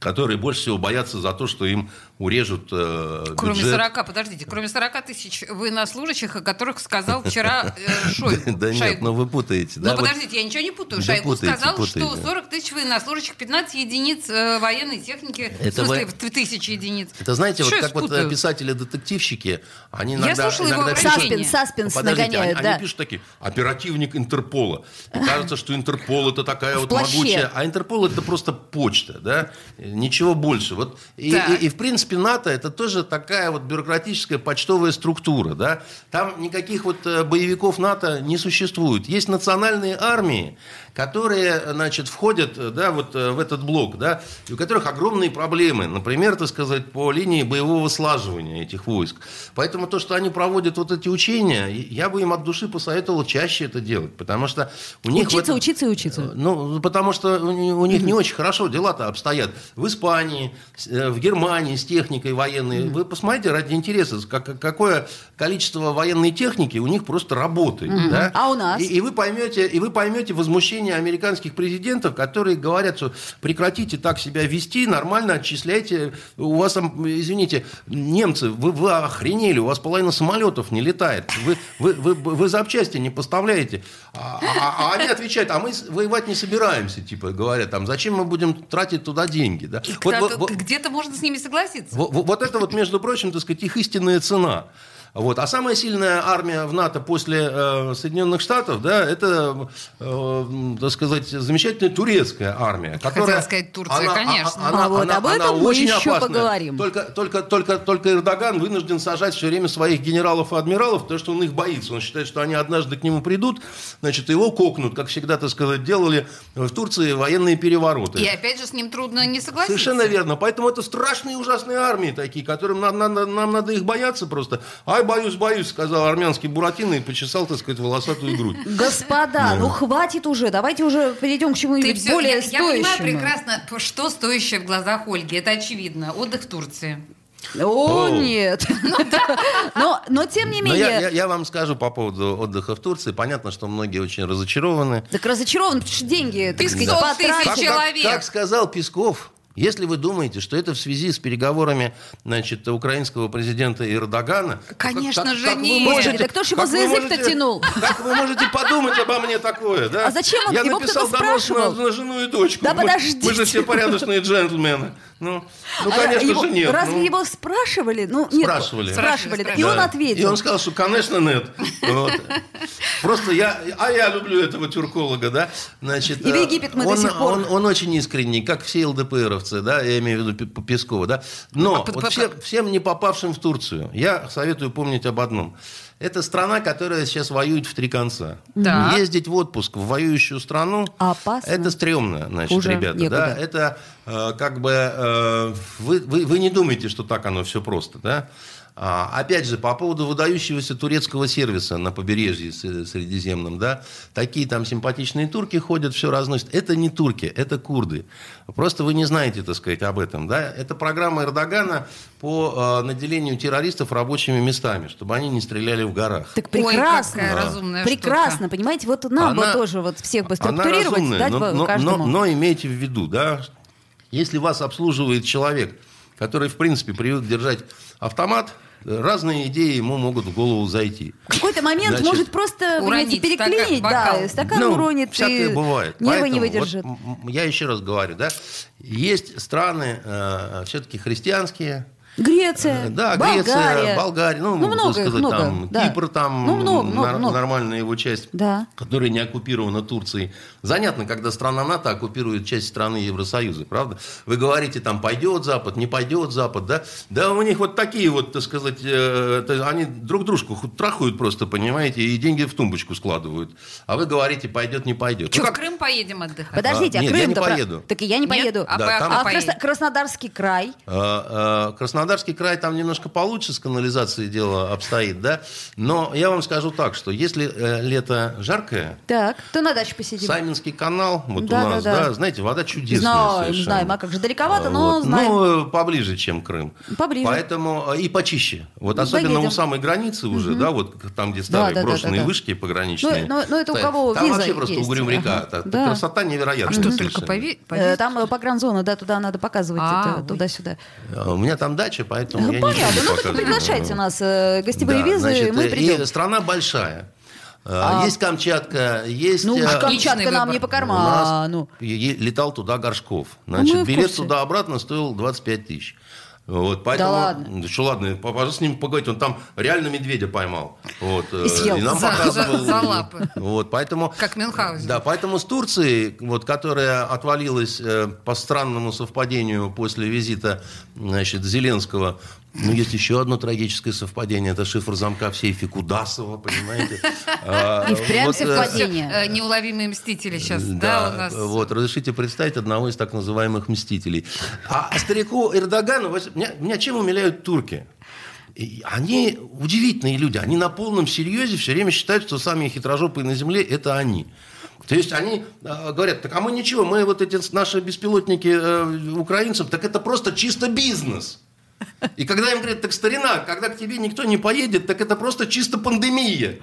S3: которые больше всего боятся за то, что им урежут э,
S2: Кроме
S3: бюджет.
S2: 40, подождите, кроме 40 тысяч военнослужащих, о которых сказал вчера э, Шойгу.
S3: Да нет, но вы путаете.
S2: Ну, подождите, я ничего не путаю. Шойгу сказал, что 40 тысяч военнослужащих, 15 единиц э, военной техники, в смысле, тысячи единиц.
S3: Это знаете, вот
S2: я
S3: как вот э, писатели-детективщики, они иногда,
S2: слушала его
S3: иногда
S2: обращение.
S4: Саспенс, нагоняют,
S3: они,
S4: да.
S3: они пишут такие, оперативник Интерпола. И кажется, что Интерпол это такая вот могучая... А Интерпол это просто почта, да? Ничего больше. Вот и, в принципе, НАТО это тоже такая вот бюрократическая почтовая структура. Да? Там никаких вот э, боевиков НАТО не существует. Есть национальные армии, которые, значит, входят э, да, вот, э, в этот блок, да, и у которых огромные проблемы. Например, так сказать, по линии боевого слаживания этих войск. Поэтому то, что они проводят вот эти учения, я бы им от души посоветовал чаще это делать. Потому что у них...
S4: Учиться,
S3: этом-
S4: учиться и учиться.
S3: ну, потому что у у них не очень хорошо дела-то обстоят. В Испании, э, в Германии с техникой военной. Вы посмотрите ради интереса, как- какое количество военной техники у них просто работает. да?
S4: А у нас?
S3: И, и вы поймете, и вы поймете возмущение американских президентов, которые говорят, что прекратите так себя вести, нормально отчисляйте. У вас там, извините, немцы, вы, вы охренели, у вас половина самолетов не летает. Вы, вы, вы, вы запчасти не поставляете. А, а- а они отвечают, а мы воевать не собираемся, типа, говорят, там, зачем мы будем тратить туда деньги? Да? Вот-
S2: Кто-то-
S3: вот-
S2: Где-то можно с ними согласиться.
S3: вот, вот- вот это вот, между прочим, так сказать, их истинная цена. Вот. А самая сильная армия в НАТО после э, Соединенных Штатов, да, это, э, так сказать, замечательная турецкая армия. Которая,
S2: сказать, Турция, конечно.
S4: А вот об этом мы
S3: очень
S4: еще
S3: опасная.
S4: поговорим.
S3: Только, только, только, только Эрдоган вынужден сажать все время своих генералов и адмиралов, потому что он их боится. Он считает, что они однажды к нему придут, значит, его кокнут, как всегда, так сказать, делали в Турции военные перевороты.
S2: И опять же с ним трудно не согласиться.
S3: Совершенно верно. Поэтому это страшные ужасные армии такие, которым нам, надо- нам надо их бояться просто. Ай, боюсь, боюсь, сказал армянский Буратино и почесал, так сказать, волосатую грудь.
S4: Господа, ну хватит уже, давайте уже перейдем к чему-нибудь более
S2: я, я понимаю
S4: стоящему.
S2: прекрасно, что стоящее в глазах Ольги. Это очевидно. Отдых в Турции.
S4: О,
S3: О.
S4: нет. Но, но тем не
S3: Но я, я-
S4: менее,
S3: я вам скажу по поводу отдыха в Турции. Понятно, что многие очень разочарованы.
S4: так разочарован, потому что деньги, так
S2: Пятьсот
S4: сказать,
S2: тысяч
S4: потратили.
S3: Как,
S2: человек.
S3: как сказал Песков, если вы думаете, что это в связи с переговорами значит, украинского президента Эрдогана...
S2: Конечно
S3: как-
S2: же
S3: как вы
S2: нет.
S3: можете-
S4: Да кто ж его
S3: как
S4: за
S3: вы
S4: язык-то
S3: можете-
S4: тянул?
S3: Как вы можете подумать обо мне такое, да?
S4: А зачем он-
S3: Я
S4: его
S3: написал донос на, на жену и дочку.
S4: Да
S3: мы,
S4: подождите.
S3: мы же все порядочные джентльмены. Ну, ну
S4: А
S3: конечно
S4: его-
S3: же, нет.
S4: Разве
S3: ну.
S4: его спрашивали? Ну, нет,
S3: Спрашивали.
S4: Спрашивали. да. И он ответил.
S3: И он сказал, что, конечно, нет. Вот. Просто я, а я люблю этого тюрколога, да. Значит,
S4: И в
S3: э,
S4: Египет мы до
S3: он,
S4: сих пор.
S3: Он, он очень искренний, как все ЛДПРовцы, да, я имею в виду Пескова, да. Но
S2: П-
S3: вот
S2: п-
S3: все- всем не попавшим в Турцию, я советую помнить об одном. Это страна, которая сейчас воюет в три конца.
S2: Так.
S3: Ездить в отпуск в воюющую страну,
S4: Опасно.
S3: это стрёмно, значит,
S4: Хуже
S3: ребята.
S4: некуда.
S3: Да, это э, как бы э, вы, вы, вы не думаете, что так оно все просто, да? А, опять же, по поводу выдающегося турецкого сервиса на побережье С- Средиземном, да, такие там симпатичные турки ходят, все разносят. Это не турки, это курды. Просто вы не знаете, так сказать, об этом, да. Это программа Эрдогана по э, наделению террористов рабочими местами, чтобы они не стреляли в горах.
S4: Так
S2: Ой,
S4: прекрасно.
S2: какая разумная
S4: прекрасно,
S2: штука.
S4: понимаете, вот нам бы
S3: Она-
S4: тоже вот всех бы
S3: Она
S4: структурировать,
S3: разумная,
S4: дать
S3: но,
S4: бы
S3: но-
S4: каждому.
S3: но- но имейте в виду, да, если вас обслуживает человек, который, в принципе, привык держать автомат, разные идеи ему могут в голову зайти.
S4: В какой-то момент
S3: Значит,
S4: может просто,
S2: уронить
S4: переклинить,
S2: стакан, бокал.
S4: да, стакан
S3: Ну,
S4: уронит,
S3: всякое
S4: и
S3: бывает.
S4: нервы
S3: Поэтому
S4: не
S3: вот
S4: выдержит.
S3: м- я еще раз говорю, да, есть страны все-таки христианские,
S4: Греция,
S3: Э, Да,
S4: Болгария.
S3: Греция, Болгария, ну,
S4: Ну, много,
S3: сказать,
S4: много,
S3: там,
S4: да.
S3: Кипр там,
S4: Ну, много, много, много.
S3: нормальная его часть,
S4: Да.
S3: которая не оккупирована Турцией. Занятно, когда страна НАТО оккупирует часть страны Евросоюза, правда? Вы говорите, там, пойдет Запад, не пойдет Запад, да? Да у них вот такие вот, так сказать, э, они друг дружку трахают просто, понимаете, и деньги в тумбочку складывают. А вы говорите, пойдет, не пойдет.
S2: Что,
S3: Ну,
S2: в
S3: как-
S2: Крым поедем отдыхать?
S4: Подождите, а,
S3: нет, я не поеду.
S4: Так и я не
S2: Нет?
S4: поеду.
S2: А
S3: Да, там-
S2: а
S4: А? Красно- Краснодарский край?
S3: Э, э, Краснодарский край там немножко получше с канализацией дело обстоит, да? Но я вам скажу так, что если э, лето жаркое,
S4: Так, то на даче посидим.
S3: Сайминский канал, вот
S4: Да,
S3: у нас,
S4: да,
S3: да,
S4: да.
S3: знаете, вода чудесная
S4: Знаем,
S3: совершенно.
S4: знаем. А как же, далековато, но
S3: Вот.
S4: знаем.
S3: Ну, поближе, чем Крым.
S4: Поближе.
S3: Поэтому э, и почище. Вот особенно
S4: Поедем.
S3: у самой границы уже, да, вот там, где старые
S4: да, да,
S3: брошенные
S4: да, да.
S3: вышки пограничные.
S4: Ну, ну, ну, это у кого
S3: Там
S4: виза
S3: вообще просто
S4: есть.
S3: угрюм река.
S4: Ага. Да.
S3: Красота невероятная.
S2: А что, только пови-
S4: Э? Там погранзона, да, туда надо показывать,
S2: А,
S4: это, туда-сюда.
S3: У меня там дача, поэтому я не
S4: Понятно,
S3: буду
S4: ну так
S3: показывать.
S4: приглашайте нас э, гостевые
S3: Да,
S4: визы,
S3: значит,
S4: мы
S3: э,
S4: придем.
S3: И страна большая.
S4: А-
S3: А, Есть Камчатка, есть...
S4: Ну,
S3: э,
S4: уж
S2: Отличный
S4: Камчатка нам
S2: выбор.
S4: не по карману.
S3: е- летал туда Горшков.
S4: мы
S3: Значит, билет туда-обратно стоил 25 тысяч. Вот, поэтому,
S4: ладно?
S3: Да что ладно, пожалуйста, с ним поговорить. Он там реально медведя поймал. Вот, э,
S4: И съел.
S3: нам
S2: За-
S3: показывал.
S2: за- за лапы.
S3: Вот, поэтому...
S2: Как Мюнхгаузен.
S3: Да, поэтому с Турцией, вот, которая отвалилась э, по странному совпадению после визита значит, Зеленского, ну, есть еще одно трагическое совпадение. Это шифр замка в сейфе Кудасова, понимаете? А,
S4: И впрямь
S3: э,
S4: совпадение.
S2: Э, неуловимые мстители сейчас, да, у нас.
S3: вот, разрешите представить одного из так называемых мстителей. А старику Эрдогану, меня, чем умиляют турки? И Они удивительные люди. Они на полном серьезе все время считают, что самые хитрожопые на земле – это они. То есть они э, говорят, так а мы ничего, мы вот эти наши беспилотники э, украинцев, так это просто чисто бизнес. И когда им говорят, так старина, когда к тебе никто не поедет, так это просто чисто пандемия.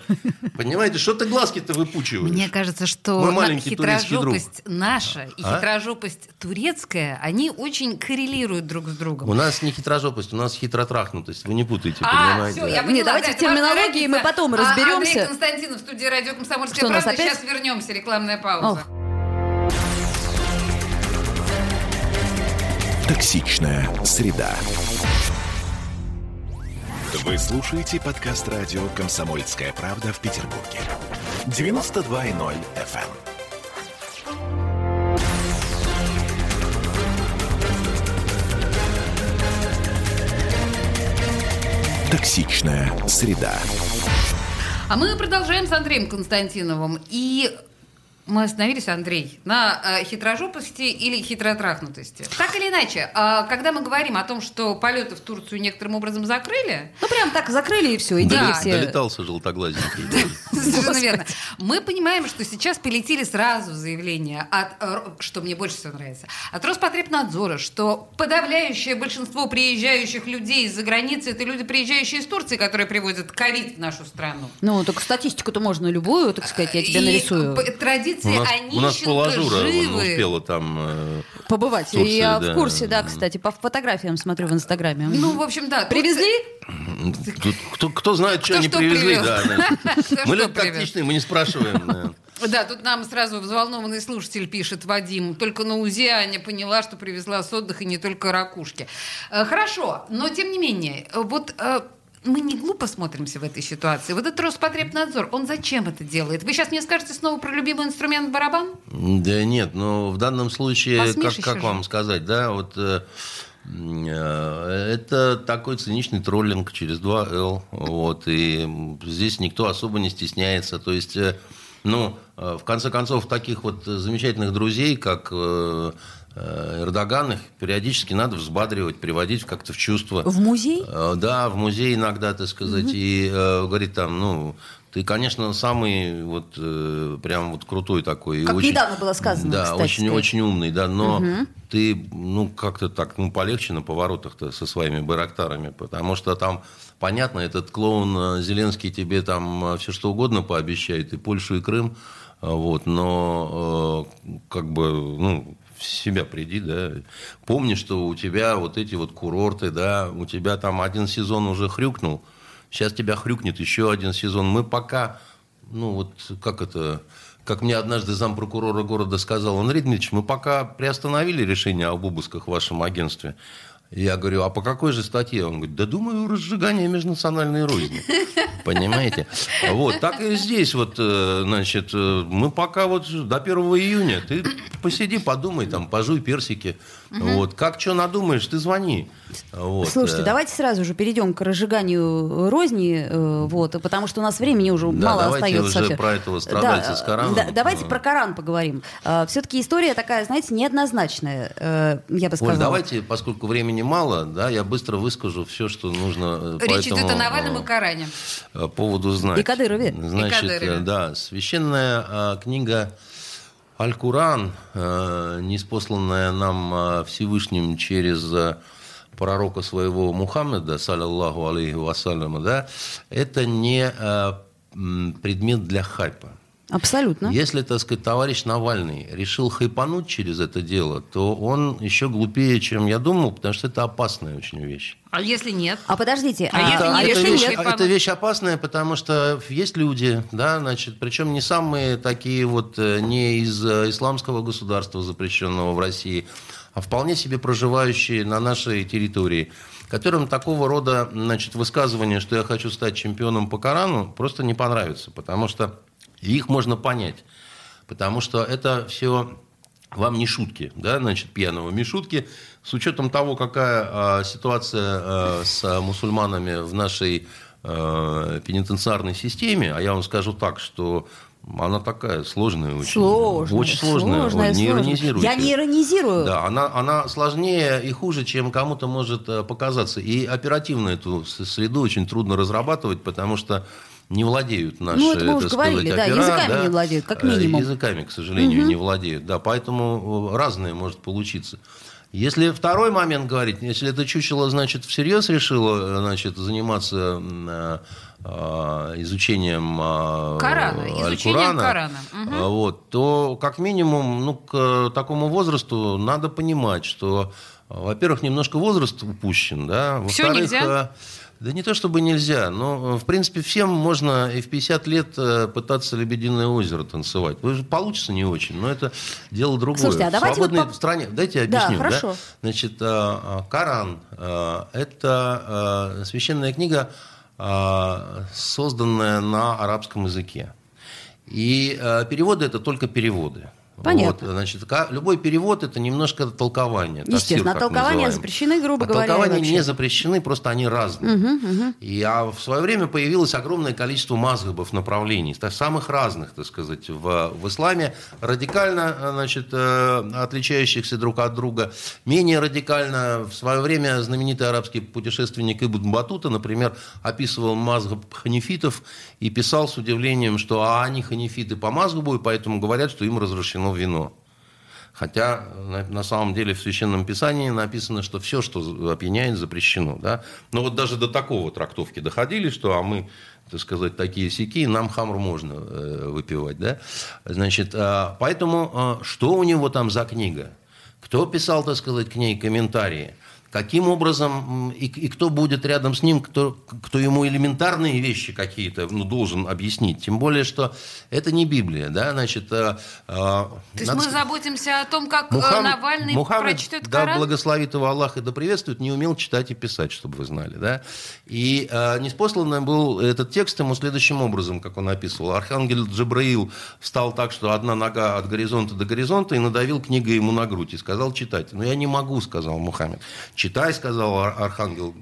S3: Понимаете, что ты глазки-то выпучиваешь?
S2: Мне кажется, что
S3: друг.
S2: хитрожопость наша и
S3: А?
S2: хитрожопость турецкая, они очень коррелируют друг с другом.
S3: У нас не хитрожопость, у нас хитротрахнутость. Вы не путайте,
S2: А,
S3: понимаете?
S2: все, я
S3: да.
S2: поняла.
S4: Не, давайте
S2: да,
S4: в терминологии мы потом
S2: А,
S4: разберемся.
S2: Андрей Константинов в студии радио «Комсомольская
S4: Что,
S2: правда».
S4: опять?
S2: Сейчас вернемся. Рекламная пауза.
S4: Ох.
S1: Токсичная среда. Вы слушаете подкаст радио «Комсомольская правда» в Петербурге. 92.0 FM. Токсичная среда.
S2: А мы продолжаем с Андреем Константиновым. И мы остановились, Андрей, на э, хитрожопости или хитротрахнутости. Так или иначе, а, когда мы говорим о том, что полеты в Турцию некоторым образом закрыли,
S4: Ну, прям так закрыли и все, и
S2: Да.
S4: все.
S3: Долетался желтоглазенький.
S2: Совершенно верно. Мы понимаем, что сейчас полетели сразу заявления от, э, что мне больше всего нравится, от Роспотребнадзора, что подавляющее большинство приезжающих людей из-за границы это люди, приезжающие из Турции, которые привозят ковид в нашу страну.
S4: Ну, только статистику-то можно любую, так сказать, я тебе нарисую.
S2: п- традиции
S3: У нас, у нас
S2: Онищенко
S3: вон
S2: живы.
S3: успела там... э,
S4: Побывать.
S3: Турции,
S4: я
S3: да.
S4: в курсе, да, кстати, по фотографиям смотрю в Инстаграме.
S2: Ну, в общем, да.
S4: Привезли?
S3: Тут кто, кто знает, что
S2: Кто
S3: они
S2: что
S3: привезли.
S2: привез.
S3: да, да.
S2: Кто
S3: Мы люди
S2: привез.
S3: тактичные, мы не спрашиваем. да.
S2: Тут нам сразу взволнованный слушатель пишет, Вадим, только на УЗИ Аня поняла, что привезла с отдыха не только ракушки. Э, Хорошо, но тем не менее, вот э, мы не глупо смотримся в этой ситуации. Вот этот Роспотребнадзор, он зачем это делает? Вы сейчас мне скажете снова про любимый инструмент барабан?
S3: Да нет, но в данном случае, как,
S2: Посмешище
S3: как
S2: же.
S3: вам сказать, да, вот э, э, это такой циничный троллинг через 2Л, вот, и здесь никто особо не стесняется, то есть, э, ну, э, в конце концов, таких вот замечательных друзей, как э, э, Эрдоган, их периодически надо взбадривать, приводить как-то в чувство.
S4: В музей?
S3: Э, Да, в музей иногда, так сказать, и э, говорит там, ну, ты, конечно, самый вот прям вот крутой такой.
S4: Как
S3: очень-
S4: недавно было сказано,
S3: Да,
S4: кстати
S3: очень, очень умный, да, но ты, ну, как-то так, ну, полегче на поворотах-то со своими байрактарами, потому что там, понятно, этот клоун Зеленский тебе там все что угодно пообещает, и Польшу, и Крым, вот, но э, как бы, ну, в себя приди, да. Помни, что у тебя вот эти вот курорты, да, у тебя там один сезон уже хрюкнул, сейчас тебя хрюкнет еще один сезон. Мы пока, ну вот как это, как мне однажды зампрокурора города сказал, Андрей Дмитриевич, мы пока приостановили решение об обысках в вашем агентстве. Я говорю, а по какой же статье? Он говорит, да думаю, разжигание межнациональной розни. Понимаете? Вот, так и здесь вот, э, значит, э, мы пока вот до 1 июня, ты посиди, подумай, там, пожуй персики. Вот, как что надумаешь, ты звони. Вот,
S4: Слушайте,
S3: э,
S4: давайте сразу же перейдем к разжиганию розни, вот, потому что у нас времени уже
S3: Да,
S4: мало
S3: давайте
S4: остается.
S3: уже
S4: совсем.
S3: про этого страдальца
S4: Да,
S3: с Кораном.
S4: да, давайте про Коран поговорим. Все-таки история такая, знаете, неоднозначная, я бы сказала.
S3: Оль, давайте, поскольку времени мало, да, я быстро выскажу все, что нужно э, по
S2: Речь идет
S3: этому,
S2: о Навальном
S3: э,
S2: и Коране.
S3: э, поводу знать.
S4: И Кадырове.
S3: Значит,
S2: И Кадырове.
S3: да, священная э, книга Аль-Куран, неспосланная нам э, Всевышним через пророка своего Мухаммеда, саллиллаху алейхи вассаляма, да, это не предмет для хайпа.
S4: Абсолютно.
S3: Если, так сказать, товарищ Навальный решил хайпануть через это дело, то он еще глупее, чем я думал, потому что это опасная очень вещь.
S2: А если нет?
S4: А подождите,
S2: А если
S3: Это,
S2: не
S3: это
S2: решили
S3: вещь,
S2: хайпануть?
S3: это вещь опасная, потому что есть люди, да, значит, причем не самые такие вот, э, не из э, исламского государства, запрещенного в России, а вполне себе проживающие на нашей территории, которым такого рода значит, высказывания, что я хочу стать чемпионом по Корану, просто не понравится, потому что их можно понять. Потому что это все вам не шутки, да, значит, пьяного Мишутки. С учетом того, какая э, ситуация э, с мусульманами в нашей э, пенитенциарной системе, а я вам скажу так, что она такая сложная очень.
S4: Сложная,
S3: очень сложная.
S4: сложная,
S3: не иронизируйте.
S4: Я не иронизирую.
S3: Да, она, она сложнее и хуже, чем кому-то может э, показаться. И оперативно эту среду очень трудно разрабатывать, потому что не владеют наши,
S4: Ну, это мы уже
S3: сказать,
S4: говорили, да,
S3: опера,
S4: языками не владеют, как минимум.
S3: Языками, к сожалению, не владеют. Да, поэтому э, разное может получиться. Если второй момент говорить, если это чучело, значит, всерьез решило, э, значит, заниматься э, изучением
S2: Корана, изучением
S3: Аль-Курана,
S2: Корана. Мгм.
S3: э, вот, то как минимум, ну, к такому возрасту надо понимать, что, во-первых, немножко возраст упущен, да, во-вторых,
S2: нельзя?
S3: Да не то чтобы нельзя, но, э, в принципе, всем можно и в 50 лет э, пытаться «Лебединое озеро» танцевать. Получится не очень, но это дело другое.
S4: Слушайте, а
S3: В
S4: давайте вот
S3: свободной
S4: по-
S3: стране, дайте я
S4: Да,
S3: объясню.
S4: хорошо.
S3: Значит, э, Коран это священная книга, созданная на арабском языке. И переводы – это только переводы.
S4: Понятно.
S3: Вот, значит, любой перевод – это немножко толкование.
S4: Естественно,
S3: как
S4: толкования
S3: называем.
S4: запрещены, грубо
S3: а
S4: говоря,
S3: толкования
S4: вообще.
S3: не запрещены, просто они разные. И а в свое время появилось огромное количество мазгабов направлений, самых разных, так сказать, в, в исламе, радикально значит, э, отличающихся друг от друга, менее радикально. В свое время знаменитый арабский путешественник Ибн Батута, например, описывал мазгаб ханифитов и писал с удивлением, что а они ханифиты по мазгабу, и поэтому говорят, что им разрешено вино. Хотя на, самом деле в Священном Писании написано, что все, что опьяняет, запрещено. Да? Но вот даже до такого трактовки доходили, что а мы, так сказать, такие сики, нам хамру можно э, выпивать. Да? Значит, а, поэтому а, что у него там за книга? Кто писал, так сказать, к ней комментарии? Каким образом и, и кто будет рядом с ним, кто, кто ему элементарные вещи какие-то ну, должен объяснить? Тем более, что это не Библия, да, значит. а, а,
S2: То есть мы
S3: сказать-
S2: заботимся о том, как э,
S3: Мухам-
S2: Навальный
S3: Мухаммед,
S2: прочтет
S3: да
S2: Коран?
S3: благословит его Аллах и да приветствует, не умел читать и писать, чтобы вы знали. Да? И э, неспосланный был этот текст ему следующим образом, как он описывал. Архангел Джабраил встал так, что одна нога от горизонта до горизонта, и надавил книгой ему на грудь и сказал читать. Но я не могу, сказал Мухаммед. Читай, сказал Ар- Архангел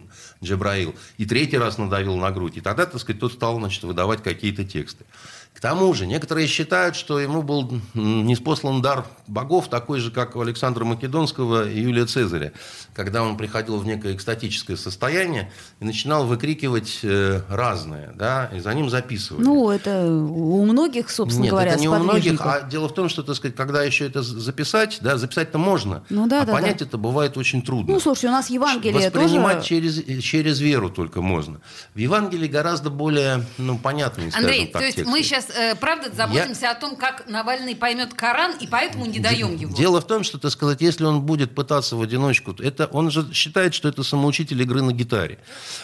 S3: Джабраил. И третий раз надавил на грудь. И тогда, так сказать, тот стал значит, выдавать какие-то тексты. К тому же, некоторые считают, что ему был неспослан дар богов, такой же, как у Александра Македонского и Юлия Цезаря, когда он приходил в некое экстатическое состояние и начинал выкрикивать э, разное, да, и за ним записывали.
S4: Ну, это у многих, собственно
S3: Нет,
S4: говоря,
S3: это не у многих, а дело в том, что, так сказать, когда еще это записать, да, записать-то можно,
S4: Ну да,
S3: а
S4: да,
S3: понять
S4: да.
S3: это бывает очень трудно.
S4: Ну, слушайте, у нас Евангелие
S3: Воспринимать
S4: тоже...
S3: через, через веру только можно. В Евангелии гораздо более ну, понятный, скажем
S2: Андрей,
S3: так,
S2: то есть
S3: текст.
S2: мы сейчас, э, правда, заботимся о том, как Навальный поймет Коран, и поэтому не даем его.
S3: Дело в том, что, так сказать, если он будет пытаться в одиночку, то это, он же считает, что это самоучитель игры на гитаре.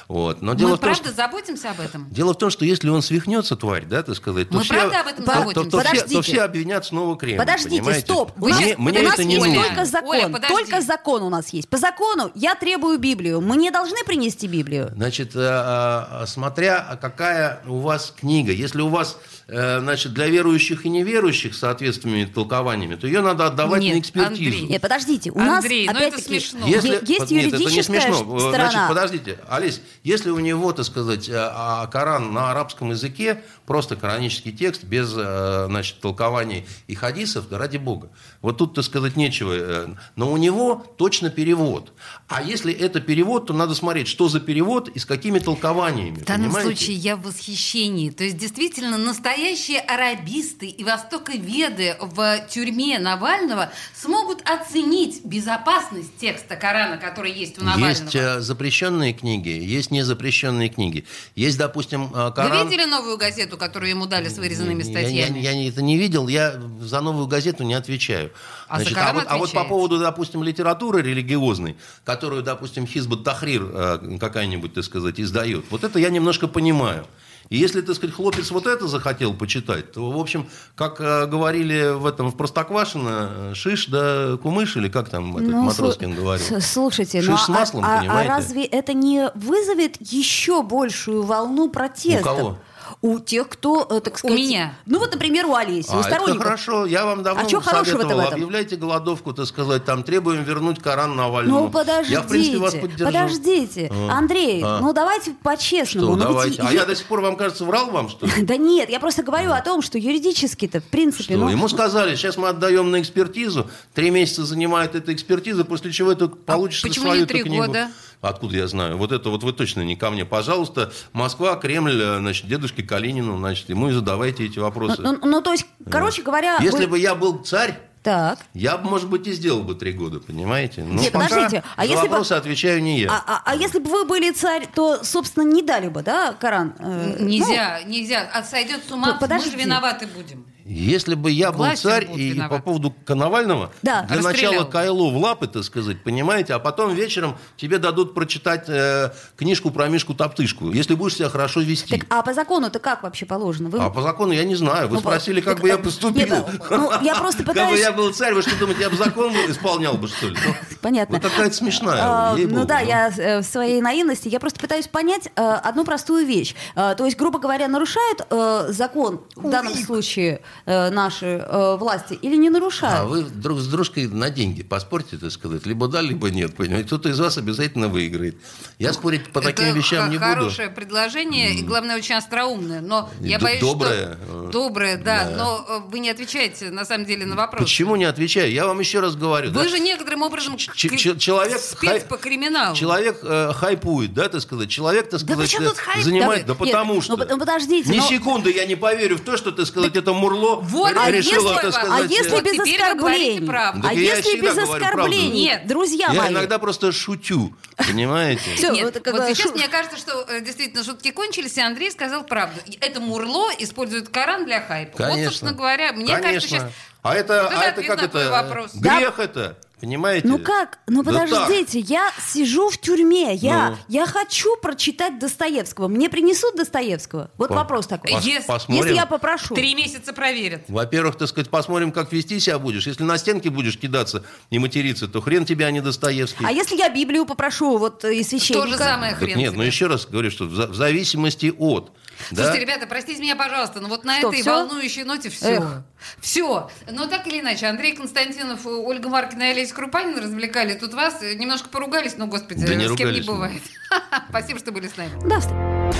S3: Вот. Но дело
S2: мы
S3: в том,
S2: правда
S3: что...
S2: заботимся об этом?
S3: Дело в том, что если он свихнется, тварь, да, так сказать, то
S2: Мы
S3: все,
S2: правда об этом
S3: то- то,
S2: заботимся?
S3: то все, то все обвинят снова Кремль.
S4: Подождите,
S3: понимаете?
S4: стоп.
S2: Вы
S3: мне
S2: сейчас-
S3: мне
S4: у нас
S3: это не
S4: есть
S3: нужно.
S4: только закон.
S2: Оля, подожди.
S4: только закон у нас есть. По закону я требую Библию. Мы не должны принести Библию.
S3: Значит, э, э, смотря какая у вас книга. Если у вас, э, значит, для верующих и неверующих с соответственными толкованиями, то ее надо отдавать
S2: Нет,
S3: на экспертизу.
S2: Андрей.
S4: Нет, подождите. У
S2: Андрей,
S4: нас,
S2: ну это
S4: опять-таки,
S2: смешно.
S3: Если,
S4: есть
S3: нет, это не
S4: юридическая
S3: смешно.
S4: ш-
S3: Значит,
S4: сторона.
S3: подождите, Алис, если у него, так сказать, э, а, Коран на арабском языке, просто коранический текст, без, э, значит, толкований и хадисов, да ради бога. Вот тут, так сказать, нечего. э, Но у него точно перевод. А если это перевод, то надо смотреть, что за перевод и с какими толкованиями.
S2: В данном
S3: понимаете?
S2: случае я в восхищении. То есть, действительно, настоящие арабисты и востоковеды в тюрьме Навального смогут оценить безопасность текста Корана, который есть у Навального.
S3: Есть э, запрещенные книги, есть незапрещенные книги. Есть, допустим, э,
S2: Вы
S3: Коран...
S2: видели новую газету, которую ему дали с вырезанными
S3: Я-
S2: статьями?
S3: Я, я это не видел, я за новую газету не отвечаю.
S2: А за
S3: Значит,
S2: Коран
S3: вот, а вот по поводу, допустим, литературы религиозной, которую, допустим, Хизбут Тахрир э, какая-нибудь, так сказать, издает, вот это я немножко понимаю. И если, так сказать, хлопец вот это захотел почитать, то, в общем, как э, говорили в этом, в Простоквашино, шиш да кумыш, или как там этот
S4: Ну,
S3: Матроскин говорил?
S4: Слушайте,
S3: Шиш
S4: ну,
S3: с
S4: а-
S3: маслом,
S4: а, а
S3: понимаете?
S4: разве это не вызовет еще большую волну протестов?
S3: У кого?
S4: У тех, кто, э, так сказать...
S2: меня.
S4: Ну вот, например, у Олеси, у
S3: А, это
S4: сторонников.
S3: хорошо, я вам давно
S4: А хорошего-то
S3: советовал,
S4: в этом?
S3: объявляйте голодовку, так сказать, там требуем вернуть Коран Навальному.
S4: Ну, подождите,
S3: Я, в принципе, вас поддержу.
S4: подождите.
S3: А.
S4: Андрей,
S3: А.
S4: ну давайте по-честному.
S3: Что,
S4: Ну, ведь
S3: давайте. А
S4: е-
S3: я до сих пор, вам кажется, врал вам, что ли?
S4: Да нет, я просто говорю о том, что юридически-то, в принципе...
S3: Что?
S4: ну,
S3: Ему сказали, сейчас мы отдаем на экспертизу, три месяца занимает эта экспертиза, после чего ты получишь
S2: А почему
S3: свою
S2: не три
S3: эту книгу.
S2: года?
S3: Откуда я знаю? Вот это вот вы точно не ко мне. Пожалуйста, Москва, Кремль, э, значит, дедушке Калинину, значит, ему и задавайте эти
S4: ну,
S3: вопросы.
S4: ну, ну, то есть, короче говоря...
S3: Если
S4: вы-
S3: бы я был царь,
S4: Так.
S3: я бы, может быть, и сделал бы три года, понимаете? Но
S4: Нет, подождите, а если бы-
S3: вопросы отвечаю не я.
S4: А, а- а если бы вы были царь, то, собственно, не дали бы, да, Коран? Э,
S2: Нельзя, нельзя. А сойдет с ума,
S4: Ну,
S2: мы же виноваты будем.
S3: Если бы я был царь, и, и по поводу Коновального,
S4: Да.
S3: для
S2: Расстрелял.
S3: начала Кайло в лапы, так сказать, понимаете, а потом вечером тебе дадут прочитать э, книжку про Мишку-Топтышку, если будешь себя хорошо вести.
S4: Так, а по закону-то как вообще положено? Вы...
S3: А по закону я не знаю. Вы
S4: Ну,
S3: спросили, как
S4: так,
S3: бы я поступил.
S4: нет, ну, я просто
S3: Как бы
S4: пытаюсь-
S3: я был царь, вы что думаете, я бы закон исполнял бы, что ли? Ну,
S4: Понятно.
S3: Вы какая-то смешная,
S4: А, ну да,
S3: ну.
S4: я э, в своей наивности, я просто пытаюсь понять э, одну простую вещь. Э, то есть, грубо говоря, нарушают э, закон в данном случае э, наши э, власти или не
S3: А
S4: нарушают?
S3: вы друг с дружкой на деньги поспорьте, так сказать. Либо да, либо нет, понимаете. Кто-то из вас обязательно выиграет. Я спорить по таким
S2: Это
S3: вещам не буду.
S2: хорошее предложение, и, главное, очень остроумное. Но я
S3: д-
S2: боюсь,
S3: доброе,
S2: что...
S3: э,
S2: Доброе, да.
S3: да.
S2: Но вы не отвечаете, на самом деле, на вопрос.
S3: Почему не отвечаю? Я вам еще раз говорю.
S2: Вы
S3: да.
S2: же некоторым образом
S3: Ч- ч- человек
S2: спец
S3: хай-
S2: по криминалу.
S3: Человек э, хайпует, да, так сказать. Человек, так
S2: Да
S3: сказать,
S2: хайп?
S3: занимает. Да,
S4: Да нет,
S3: потому
S4: ну,
S3: что.
S4: ну, подождите,
S3: Ни
S4: но-
S3: секунды я не поверю в то, что, так сказать, это Мурло
S2: Вот,
S3: р-
S2: а
S3: решило,
S2: если- а
S3: сказать.
S4: А если
S2: Вот
S4: без
S2: теперь вы говорите
S4: оскорблений?
S2: правду.
S3: Да
S4: А
S3: я
S4: если без оскорблений?
S2: Нет.
S4: Друзья
S3: Я
S4: мои.
S3: иногда просто шутю, понимаете?
S4: Всё,
S2: Нет, вот
S4: бы
S2: сейчас мне кажется, что э, действительно шутки кончились, и Андрей сказал правду. Это Мурло использует Коран для хайпа. Вот,
S3: Конечно.
S2: собственно говоря, мне кажется,
S3: Конечно.
S2: сейчас...
S3: А это,
S2: Вот это
S3: а это как это?
S2: вопрос.
S3: Грех это, понимаете?
S4: Ну как? Ну
S3: Да
S4: подождите, я сижу в тюрьме, я,
S3: Ну.
S4: я хочу прочитать Достоевского. Мне принесут Достоевского? Вот
S3: По-
S4: вопрос такой.
S3: пос-
S2: Если-
S3: посмотрим.
S4: Если я попрошу.
S2: Три месяца проверят.
S3: Во-первых, так сказать, посмотрим, как вести себя будешь. Если на стенке будешь кидаться и материться, то хрен тебя, а не Достоевский.
S4: А если я Библию попрошу вот э, из священника?
S2: То же самое
S3: Так
S2: хрен
S3: нет, ну
S2: тебе.
S3: еще раз говорю, что в зависимости от. Да?
S2: Слушайте, ребята, простите меня, пожалуйста, но вот на
S4: Что,
S2: этой
S4: всё?
S2: волнующей ноте все.
S4: Эх.
S2: Все. Но так или иначе, Андрей Константинов, Ольга Маркина и Олеся Крупанина развлекали тут вас. Немножко поругались, но, господи,
S3: Да не
S2: с кем не
S3: мы.
S2: бывает. Спасибо, что были с нами.
S4: Да, встр-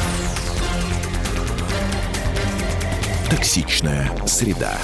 S1: Токсичная среда.